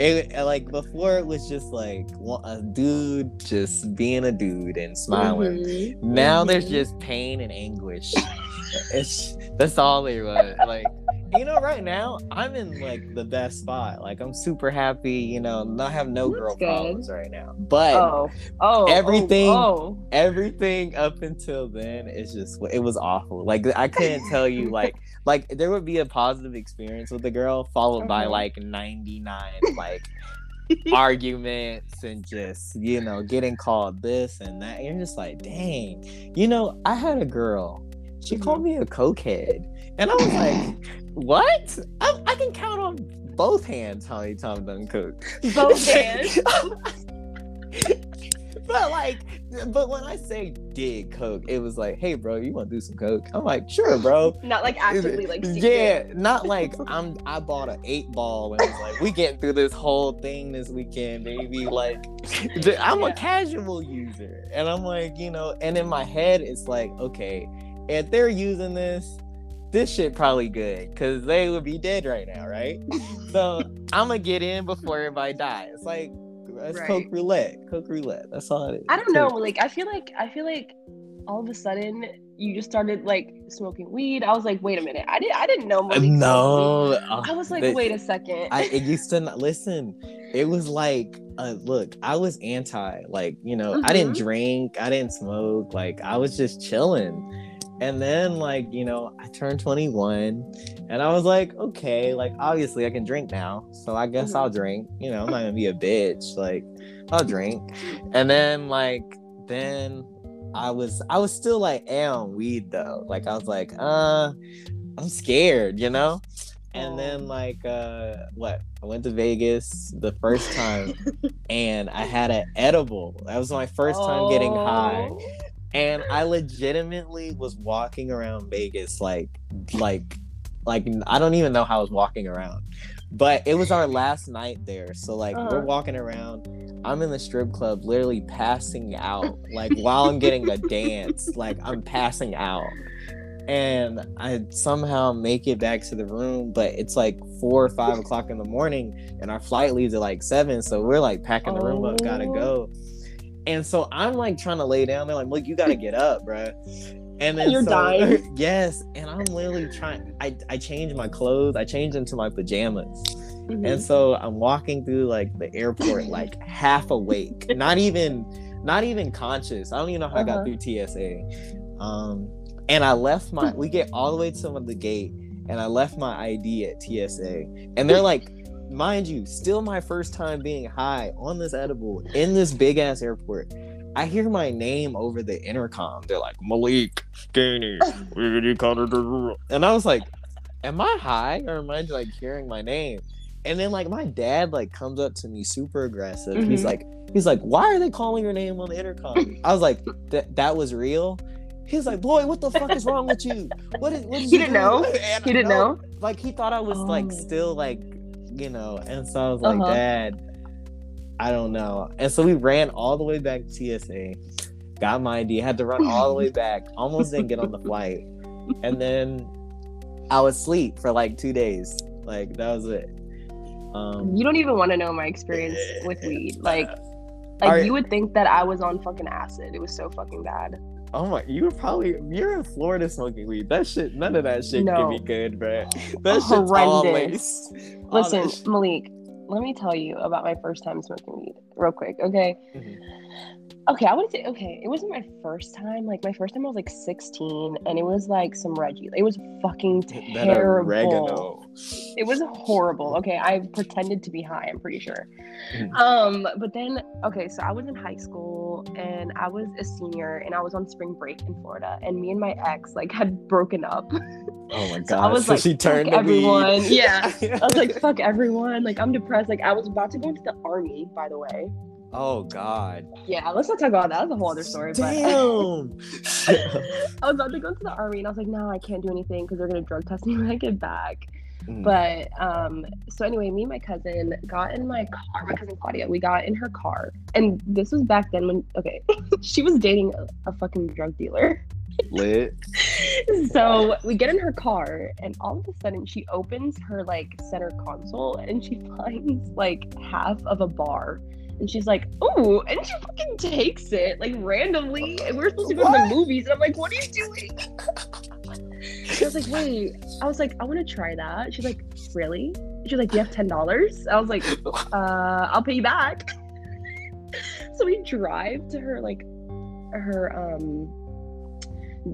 it like before it was just like a dude just being a dude and smiling Mhm. now there's Mhm. just pain and anguish it's that's all there was like you know right now i'm in like the best spot. Like i'm super happy you know not have no That's girl good. problems right now. But Oh, oh, Everything- Oh, everything up until then is just it was awful. Like i couldn't tell you like like there would be a positive experience with the girl followed by Uh-huh. like 99 like arguments and just you know getting called this and that. You're just like dang. You know i had a girl she Mhm. called me a cokehead and i was like what I, I can count on both hands how many times coke oh. both hands. but like, but when I say did coke, it was like, hey, bro, you want to do some coke? I'm like, sure, bro. Not like actively like secret. yeah, not like I'm. I bought an eight ball and was like, we getting through this whole thing this weekend, baby. Like, I'm a casual user, and I'm like, you know, and in my head, it's like, okay, if they're using this. This shit probably good because they would be dead right now, right? so I'm gonna get in before everybody dies. It's like it's Right. Coke roulette. Coke roulette. That's all it is. I don't know. Like I feel like I feel like all of a sudden you just started like smoking weed. I was like, wait a minute. I didn't I didn't know Malik. No, uh, I was like, the- wait a second. I it used to not listen. It was like, uh, look, I was anti. Like, you know, I didn't Mhm. drink, I didn't smoke. Like, I was just chilling. And then, like, you know, I turned 21, and I was like, okay, like, obviously, I can drink now, so I guess Mhm. I'll drink. You know, I'm not gonna be a bitch. Like, I'll drink. And then, like, then I was, I was still like, eh, on weed though. Like, I was like, uh, I'm scared, you know. And then like uh what? I went to Vegas the first time and I had an edible. That was my first time getting high. Oh. And I legitimately was walking around Vegas like like like I don't even know how I was walking around. But it was our last night there. So like we're Uh-huh. walking around. I'm in the strip club literally passing out like while I'm getting a dance. Like I'm passing out. And I somehow make it back to the room, but it's like four or five o'clock in the morning, and our flight leaves at like seven. So we're like packing the room up, gotta Oh. go. And so I'm like trying to lay down. They're like, "Look, you gotta get up, bruh." And then You're so- dying. yes, and I'm literally trying. I I changed my clothes. I change into my pajamas, Mhm. and so I'm walking through like the airport, like half awake, not even not even conscious. I don't even know how I got Uh-huh. through TSA. Um, and I left my. We get all the way to the gate, and I left my ID at TSA, and they're like. Mind you, still my first time being high on this edible in this big ass airport. I hear my name over the intercom. They're like Malik Gainey. And I was like, am I high or am I like hearing my name? And then like my dad like comes up to me super aggressive. He's Mhm. like, he's like, why are they calling your name on the intercom? I was like, that that was real. He's like, boy, what the fuck is wrong with you? What is what did He you didn't do?" know? And He didn't no, know. Like he thought I was like Oh. still like, you know. And so I was like, Uh-huh. Dad, I don't know. And so we ran all the way back to TSA, got my ID, had to run all the way back, almost didn't get on the flight. And then I was asleep for like two days. Like that was it. Um, You don't even want to know my experience with weed. Like, like you would think that I was on fucking acid. It was so fucking bad. Oh my, you were probably you're in Florida smoking weed. That shit, none of that shit No. can be good, bruh. That shit's Horrendous. lace. All Listen, shit- Malik, let me tell you about my first time smoking weed, real quick. Okay. Mhm. Okay, I would say okay. It wasn't my first time. Like my first time, I was like 16, and it was like some Reggie. It was fucking terrible. oregano. It was horrible. Okay, I pretended to be high. I'm pretty sure. Mhm. Um, but then okay, so I was in high school and I was a senior and I was on spring break in Florida, and me and my ex like had broken up. Oh my god! So I was so like, she turned fuck to weed. everyone. Yeah. I was like, fuck everyone. Like I'm depressed. Like I was about to go into the army, by the way. Oh god! Yeah, let's not talk about that. That's a whole other story. But Damn. I was about to go to the army and I was like, no, I can't do anything because they're gonna drug test me when I get back. Mm. But um, so anyway, me and my cousin got in my car. My cousin Claudia, we got in her car, and this was back then when okay, she was dating a, a fucking drug dealer. lit. So we get in her car, and all of a sudden she opens her like center console, and she finds like half of a bar. And she's like, "Ooh!" And she fucking takes it like randomly. And we're supposed to go to the movies, and I'm like, "What are you doing?" She was like, "Wait." I was like, "I want to try that." She's like, "Really?" She's like, "Do you have ten dollars?" I was like, "Uh, I'll pay you back." so we drive to her like her um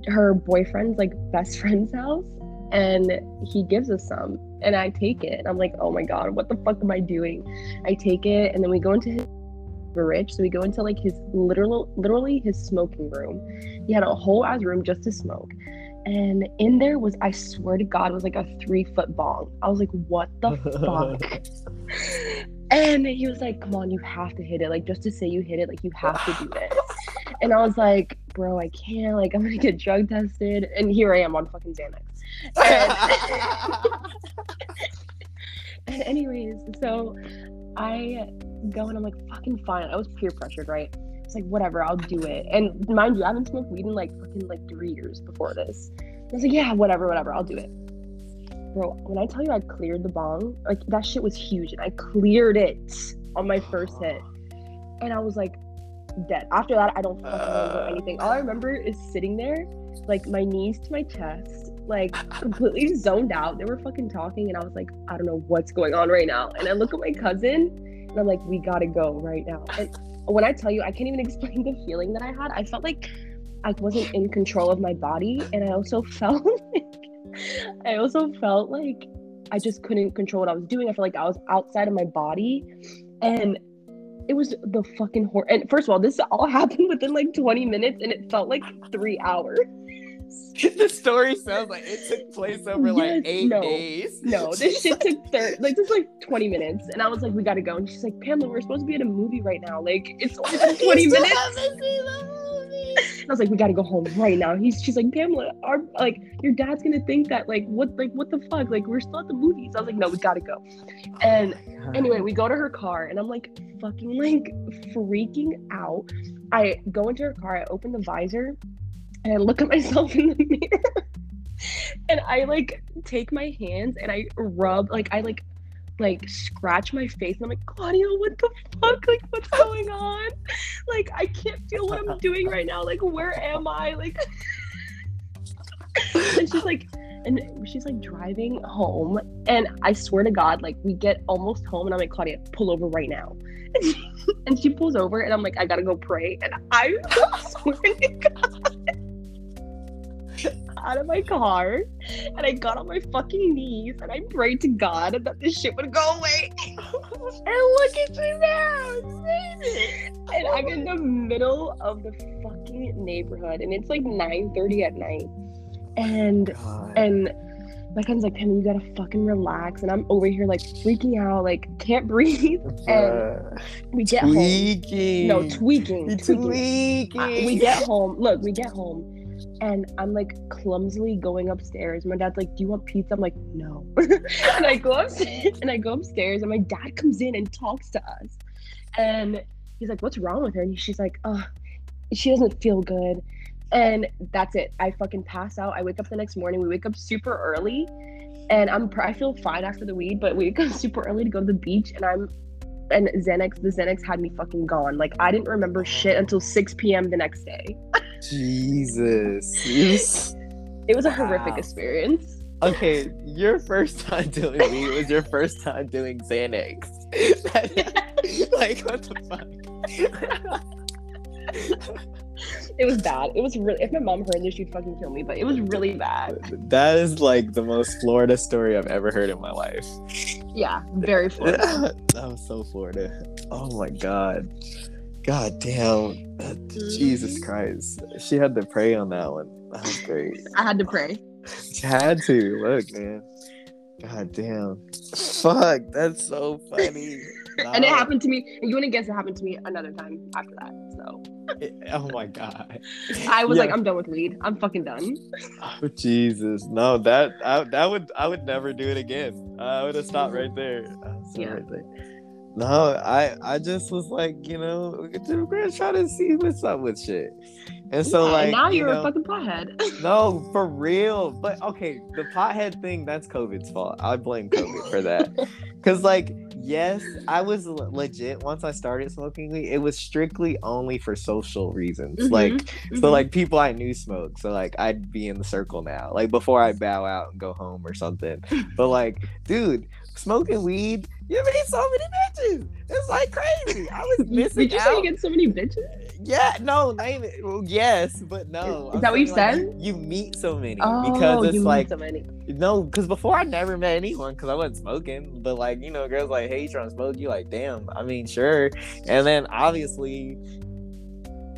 her boyfriend's like best friend's house and he gives us some and I take it and I'm like, oh my god, what the fuck am I doing? I take it and then we go into his rich, so we go into like his literal literally his smoking room. He had a whole ass room just to smoke. And in there was, I swear to God, was like a three foot bong. I was like, what the fuck? And he was like, come on, you have to hit it. Like, just to say you hit it, like, you have to do this. And I was like, bro, I can't. Like, I'm gonna get drug tested. And here I am on fucking Xanax. And anyways, so I go and I'm like, fucking fine. I was peer pressured, right? It's like, whatever, I'll do it. And mind you, I haven't smoked weed in like fucking like three years before this. I was like, yeah, whatever, whatever, I'll do it. Bro, when I tell you I cleared the bong, like that shit was huge and I cleared it on my first hit. And I was like dead. After that, I don't fucking remember Uh. anything. All I remember is sitting there, like my knees to my chest, like completely zoned out. They were fucking talking, and I was like, I don't know what's going on right now. And I look at my cousin, and I'm like, we gotta go right now. And when I tell you, I can't even explain the feeling that I had. I felt like I wasn't in control of my body, and I also felt like I also felt like I just couldn't control what I was doing. I felt like I was outside of my body, and it was the fucking horror. And first of all, this all happened within like 20 minutes, and it felt like three hours. the story sounds like it took place over Yes, like eight no. days. No, this shit took thir- like this like 20 minutes, and I was like, we gotta go. And she's like, Pamela, we're supposed to be at a movie right now. Like it's only been 20 minutes. I was like, we gotta go home right now. He's she's like, Pamela, our like your dad's gonna think that like what like what the fuck? Like we're still at the movies. I was like, no, we gotta go. Oh and anyway, we go to her car and I'm like fucking like freaking out. I go into her car, I open the visor, and I look at myself in the mirror. and I like take my hands and I rub like I like like scratch my face and I'm like, Claudia, what the fuck? Like what's going on? Like I can't feel what I'm doing right now. Like where am I? Like and she's like and she's like driving home and I swear to God, like we get almost home and I'm like, Claudia, pull over right now. And she, and she pulls over and I'm like, I gotta go pray. And I swear to God out of my car and I got on my fucking knees and I prayed to God that this shit would go away. and look at you now, and I'm in the middle of the fucking neighborhood and it's like 9:30 at night. And oh God. and my cousin's like, Pam, you gotta fucking relax. And I'm over here like freaking out, like can't breathe. Bruh. We get home. No, tweaking. Tweaking. tweaking. I- we get home. Look, we get home, and I'm like clumsily going upstairs. My dad's like, "Do you want pizza?" I'm like, "No." and I go upstairs, and I go upstairs, and my dad comes in and talks to us, And he's like, "What's wrong with her?" And she's like, "Oh, she doesn't feel good." And that's it. I fucking pass out. I wake up the next morning. We wake up super early, and I'm I feel fine after the weed, but we wake up super early to go to the beach, and I'm and Xanax, the Xanax had me fucking gone. Like I didn't remember shit until 6 p.m. the next day. Jesus. Yes. It was a Wow. horrific experience. Okay, your first time doing weed was your first time doing Xanax. like what the fuck? It was bad. It was really. If my mom heard this, she'd fucking kill me. But it was really bad. that is like the most Florida story I've ever heard in my life. Yeah, very Florida. that was so Florida. Oh my god. God damn. Jesus mm-hmm. Christ. She had to pray on that one. That was great. I had to pray. She had to. Look, man. God damn. Fuck. That's so funny. And it happened to me. And you wouldn't guess it happened to me another time after that. So Oh my god. I was Yeah. like, I'm done with weed. I'm fucking done. Oh Jesus. No, that I, that would I would never do it again. I would have stopped right there. Yeah. right there. No, I I just was like, you know, we're gonna try to see what's up with shit. And so Yeah, like and now you you're know, a fucking pothead. No, for real. But okay, the pothead thing, that's COVID's fault. I blame COVID for that. Cause like, yes, I was legit once I started smoking weed, it was strictly only for social reasons. Mhm, Like mhm. so like people I knew smoke. So like I'd be in the circle now. Like before I bow out and go home or something. But like, dude, smoking weed, you meet so many bitches. It's like crazy. I was missing Did you out. say you get so many bitches? Yeah, no, name it. Well, yes, but no. Is that what you like, said? You meet so many Oh, because it's you meet like so many. no, because before I never met anyone because I wasn't smoking. But like you know, girls like, hey, you trying to smoke? You like, damn. I mean, sure. And then obviously,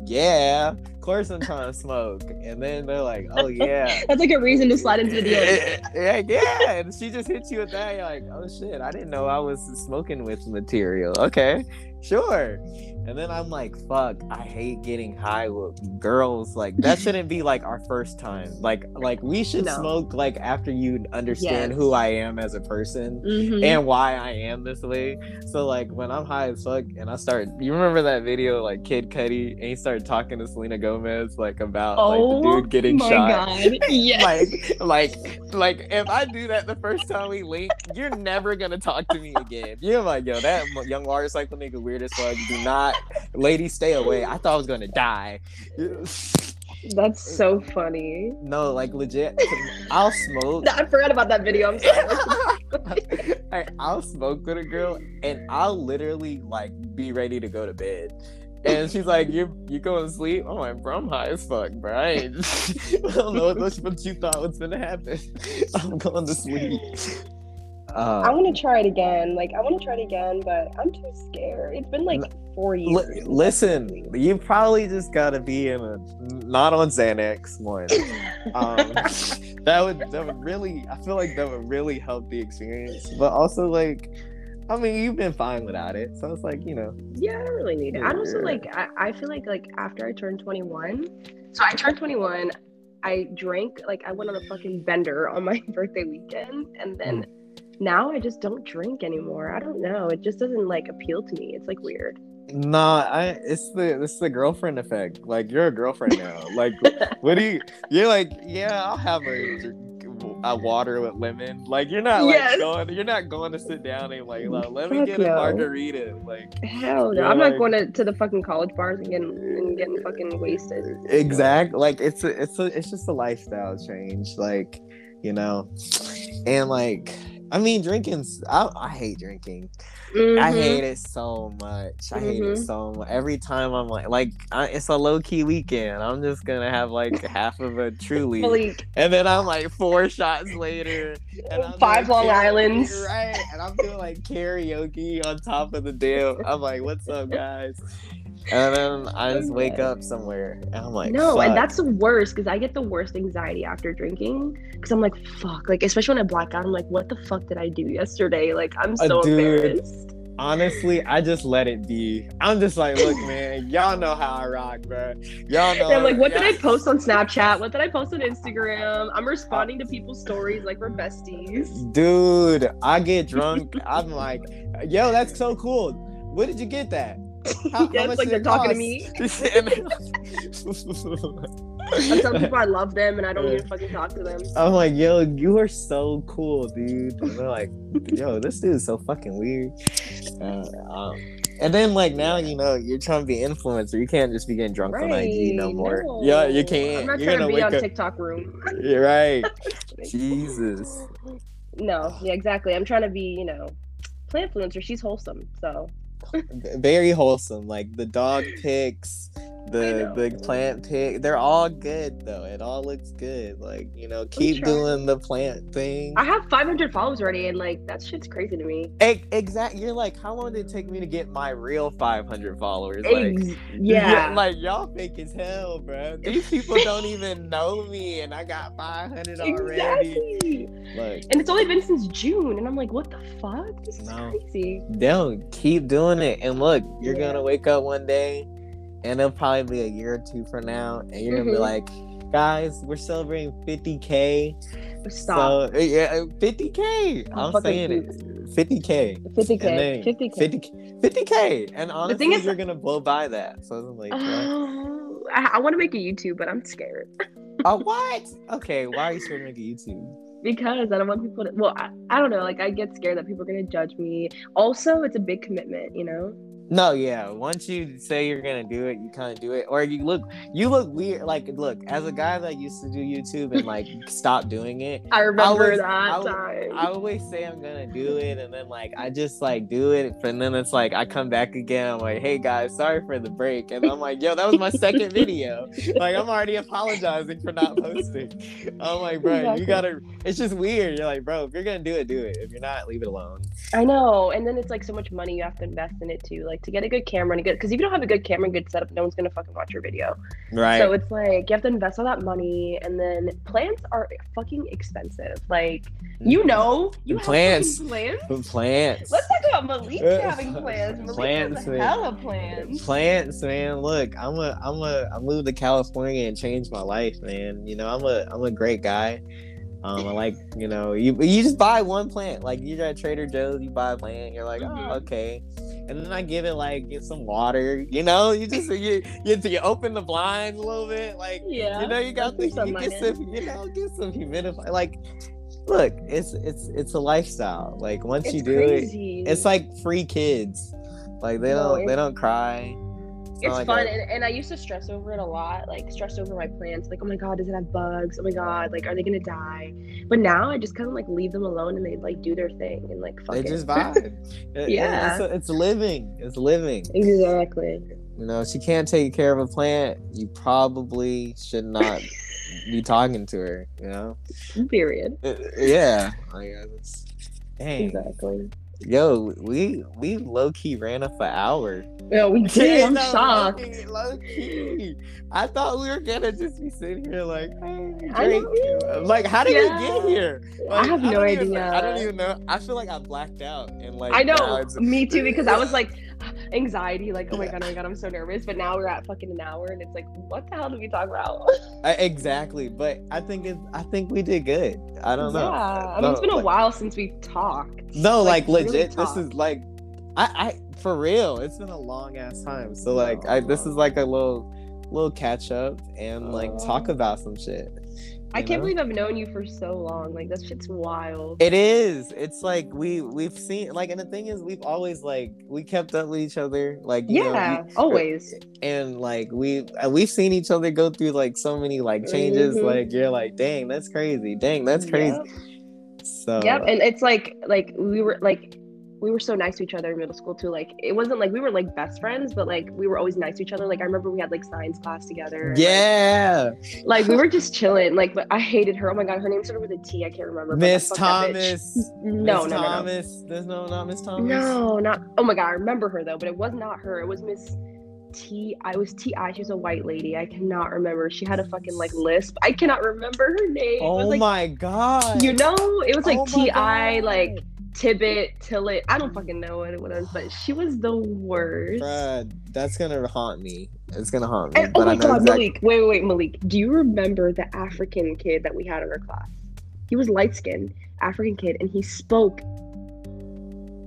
yeah, of course I'm trying to smoke. And then they're like, oh yeah. That's like a reason to slide into the yeah, yeah, and she just hits you with that. You're like, oh shit, I didn't know I was smoking with material. Okay, sure. And then I'm like, fuck, I hate getting high with girls. Like that shouldn't be like our first time. Like, like we should No. smoke like after you understand Yes. who I am as a person Mhm. and why I am this way. So like when I'm high as fuck and I start, you remember that video like Kid Cudi and he started talking to Selena Gomez like about like oh the dude getting my shot god! Yes. like like like if I do that the first time we link, you're never gonna talk to me again. You're like, yo, that young motorcycle nigga weird as fuck. Do not, lady, stay away. I thought I was gonna die. That's so funny. No, like legit. I'll smoke. I forgot about that video. I'm sorry. Alright, I'll smoke with a girl and I'll literally like be ready to go to bed. And she's like, "You you going to sleep?" I'm like, "Bro, I'm high as fuck, bro. I, I don't know what, what you thought was gonna happen. I'm going to sleep." Uh, I want to try it again. Like I want to try it again, but I'm too scared. It's been like four years. Li- listen, you probably just gotta be in a not on Xanax one. Um, that would that would really I feel like that would really help the experience. But also like, I mean, you've been fine without it, so it's like you know. Yeah, I don't really need it. I also like. I, I feel like like after I turned 21, so I turned 21. I drank like I went on a fucking bender on my birthday weekend, and then Hmm. Now I just don't drink anymore. I don't know. It just doesn't like appeal to me. It's like weird. Nah, I it's the it's the girlfriend effect. Like you're a girlfriend now. Like what do you? You're like yeah, I'll have a a water with lemon. Like you're not like Yes. going. You're not going to sit down and like, "Look, let me Fuck get a margarita. Like Hell no. I'm like- not going to, to the fucking college bars and getting and getting fucking wasted. exact like it's a it's a it's just a lifestyle change like you know and like i mean drinking's i, I hate drinking. I Mhm. hate it so much. I hate it so much every time i'm like like I, it's a low-key weekend. I'm just gonna have like half of a truly. And then i'm like four shots later and I'm Five Long karaoke, Islands. right? And i'm doing like karaoke on top of the deal. I'm like what's up guys and then i just wake up somewhere and i'm like no, and that's the worst because I get the worst anxiety after drinking because I'm like, fuck. Like, especially when I black out, I'm like, what the fuck did I do yesterday? Like, I'm uh, so dude. embarrassed. Honestly, I just let it be. I'm just like, look, man, y'all know how I rock, bro. Y'all know. I'm like, what did I post on Snapchat? What did I post on Instagram? I'm responding to people's stories like we're besties. Dude, I get drunk. I'm like, yo, that's so cool. Where did you get that? How, yeah, how much it's like they're talking to me. And- I tell people I love them and I don't even fucking talk to them. I'm like, yo, you are so cool, dude. And they're like, yo, this dude is so fucking weird. Uh, um, and then like now, you know, you're trying to be an influencer. You can't just be getting drunk on IG no more. no. Yeah, you can't. I'm not you're trying to gonna be on up. TikTok room. You're right. Jesus. No, yeah, exactly. I'm trying to be, you know, plant influencer. She's wholesome, so Very wholesome. Like the dog pics, the the plant pic. They're all good though. It all looks good. Like you know, keep doing the plant thing. I have 500 followers already, and like that shit's crazy to me. Exactly. You're like, how long did it take me to get my real 500 followers? Like, Ex- yeah, like y'all fake as hell, bro. These people don't even know me, and I got 500 already. exactly. Like, And it's only been since June, and I'm like, what the fuck? This is No. crazy. don't keep doing it. And look, you're Yeah. gonna wake up one day, and it'll probably be a year or two from now, and you're gonna be Mhm. like, guys, we're celebrating 50k. Stop. So yeah, uh, 50k. I'm I'm saying it. 50k. 50k. And then 50k. 50 50k. And honestly, thing is- you're gonna blow by that. So I'm like? Oh, I, I want to make a YouTube, but I'm scared oh, what? Okay, why are you scared to make a YouTube? because I don't want people to. Well, I, I don't know. Like, I get scared that people are gonna judge me. Also, it's a big commitment, you know. No, yeah. Once you say you're gonna do it, you kind of do it, or you look, you look weird. Like, look, as a guy that used to do YouTube and like stop doing it, I remember was- that I time. I always say I'm gonna do it, and then like I just like do it, and then it's like I come back again. I'm like, hey guys, sorry for the break, and I'm like, yo, that was my second video. Like I'm already apologizing for not posting. I'm like, bro, Exactly. you gotta. It's just weird. You're like, bro, if you're gonna do it, do it. If you're not, leave it alone. I know, and then it's like so much money you have to invest in it too, like to get a good camera and a good. Because if you don't have a good camera and good setup, no one's gonna fucking watch your video. Right. So it's like you have to invest all that money, and then plants are fucking expensive. Like you mm. know, you have Plants. fucking plants. plants. Let's talk about Malik having plants. Malik plants, has a man. hella plans. plants man look i'm a i'm a i moved to california and changed my life man you know i'm a i'm a great guy um i like you know you you just buy one plant like you're at trader joe's you buy a plant you're like Mhm. oh okay and then i give it like get some water you know you just you you, you open the blinds a little bit like Yeah, you know you got the you get some you know get some humidify like look it's it's it's a lifestyle like once It's you do it it's like free kids. Like they No, don't they don't cry. It's like fun a- and, and i used to stress over it a lot like stress over my plants like oh my god does it have bugs oh my god like are they gonna die but now i just kind of like leave them alone and they like do their thing and like fuck they it. just vibe. It- it- Yeah. it's, it's living. It's living. exactly You know, she can't take care of a plant, you probably should not be talking to her. You know. period Uh, Yeah. Like, Dang. exactly Yo, we we low key ran up an hour. yeah we did i'm No, shocked Low-key, low-key. I thought we were gonna just be sitting here like, hey, I Like, how did Yeah. we get here? I have no even- idea. I don't even know. I feel like I blacked out and like I know, me too, because I was like anxiety, like, oh my god, oh my god, I'm so nervous. But now we're at fucking an hour and it's like, what the hell did we talk about? I- exactly. But I think it's I think we did good. I don't know. Yeah. I mean, it's been a while since we've talked. No, like, really legit. This is like, I, I for real. It's been a long ass time. So like, I this is like a little, little catch up and like talk oh. about some shit. I can't know? believe I've known you for so long. Like, that shit's wild. It is. It's like we we've seen like, and the thing is, we've always like we kept up with each other, like you know, yeah, we- always. and like we uh, we've seen each other go through like so many like changes. Mhm. Like you're like, dang, that's crazy. Dang, that's crazy. Yep. So Yep, and it's like, like we were like, we were so nice to each other in middle school too. Like, it wasn't like we were like best friends, but like we were always nice to each other. Like, I remember we had like science class together. and, like, yeah, like we were just chilling. Like, but I hated her. Oh my god, her name started with a T. I can't remember. Miss. Thomas. No, Miss no, no, no. Thomas. There's no not Miss Thomas. No, not. Oh my god, I remember her though, but it was not her. It was Miss T. I was T. I. She was a white lady. I cannot remember. She had a fucking like lisp. I cannot remember her name. Oh was like my god. you know, it was like Oh T. I. Like Tibbet, Tillet. I don't fucking know what it was, but she was the worst. Bruh, that's gonna haunt me. It's gonna haunt me. And, oh my know god, exactly- Malik. Wait, wait, wait, Malik. Do you remember the African kid that we had in our class? He was light skinned, African kid, and he spoke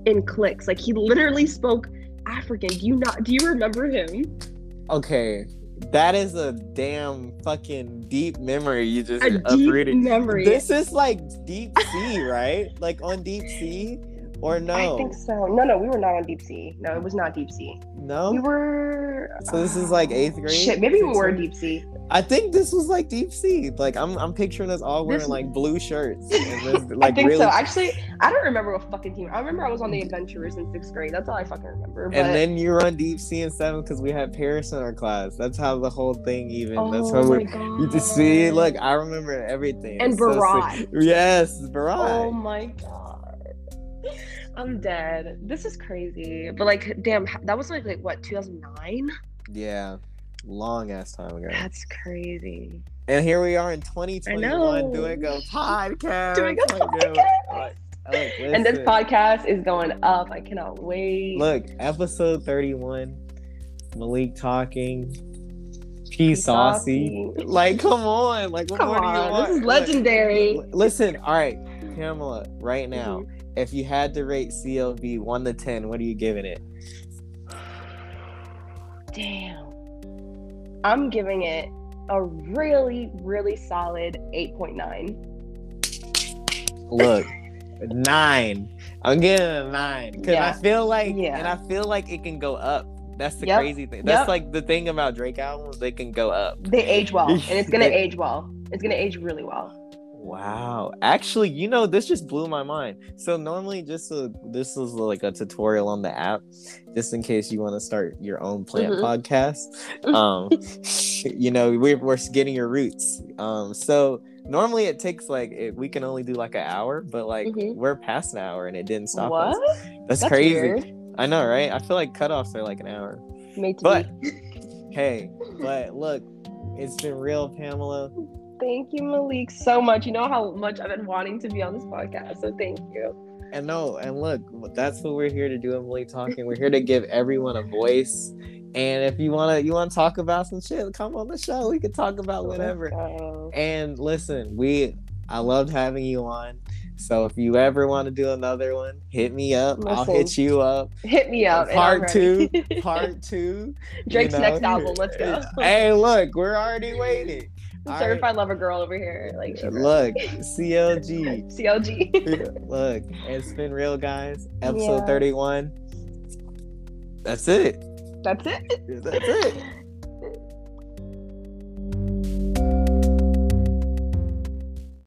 in clicks. Like he literally spoke African. Do you not? Do you remember him? Okay, that is a damn fucking deep memory you just A deep uprooted. memory. This is like deep sea, right? Like on deep sea, or no? I think so. No, no, we were not on deep sea. No, it was not deep sea. No. We were. So this is like eighth uh, grade. Shit, maybe we were deep sea. I think this was like deep sea. Like I'm, I'm picturing us all wearing This- like blue shirts. And this, like I think really, so. Actually, I don't remember what fucking team. I remember I was on the Adventurers in sixth grade. That's all I fucking remember. But and then you were on deep sea in seventh because we had Paris in our class. That's how the whole thing even. oh that's how we. god. You just see, look, I remember everything. And It's so. Yes, Barat. Oh my god. I'm dead. This is crazy. But like, damn, that was like like what 2009. Yeah, long ass time ago. That's crazy. And here we are in 2021 know. doing a podcast. Doing a podcast. And this podcast is going up. I cannot wait. Look, episode 31, Malik talking, P P Saucy. Saucy. Like, come on. Like, what Come more do you on, want? this is legendary. listen, all right, Pamela, right now, Mm-hmm. If you had to rate CLB 1 to 10, what are you giving it? Damn. I'm giving it a really, really solid 8.9. Look, nine. I'm getting a nine because Yeah. I feel like, Yeah. and I feel like it can go up. That's the Yep. crazy thing. That's Yep. like the thing about Drake albums; they can go up. They age well, and it's gonna age well. It's gonna age really well. Wow. Actually, you know, this just blew my mind. So normally just a, this is like a tutorial on the app, just in case you want to start your own plant Mhm. podcast. Um, you know, we're, we're getting your roots. Um, so normally it takes like, it, we can only do like an hour, but like Mhm. we're past an hour and it didn't stop what? us. That's, That's crazy. weird. I know, right? I feel like cutoffs are like an hour. Made to But- Hey, but look, it's been real, Pamela. Thank you, Malik, so much. You know how much I've been wanting to be on this podcast, so thank you. And no, and look, that's what we're here to do. Malik talking. We're here to give everyone a voice. And if you wanna, you wanna talk about some shit, come on the show. We can talk about whatever. So, And listen, we, I loved having you on. So if you ever want to do another one, hit me up. I'll hit you up. hit me up. Part two. Part two. Drake's you know? next album. Let's go. Hey, look, we're already waiting. Right. Certified lover girl over here. Like Look, CLG. CLG. Look, it's been real, guys. Episode Yeah. 31. That's it. That's it. That's it.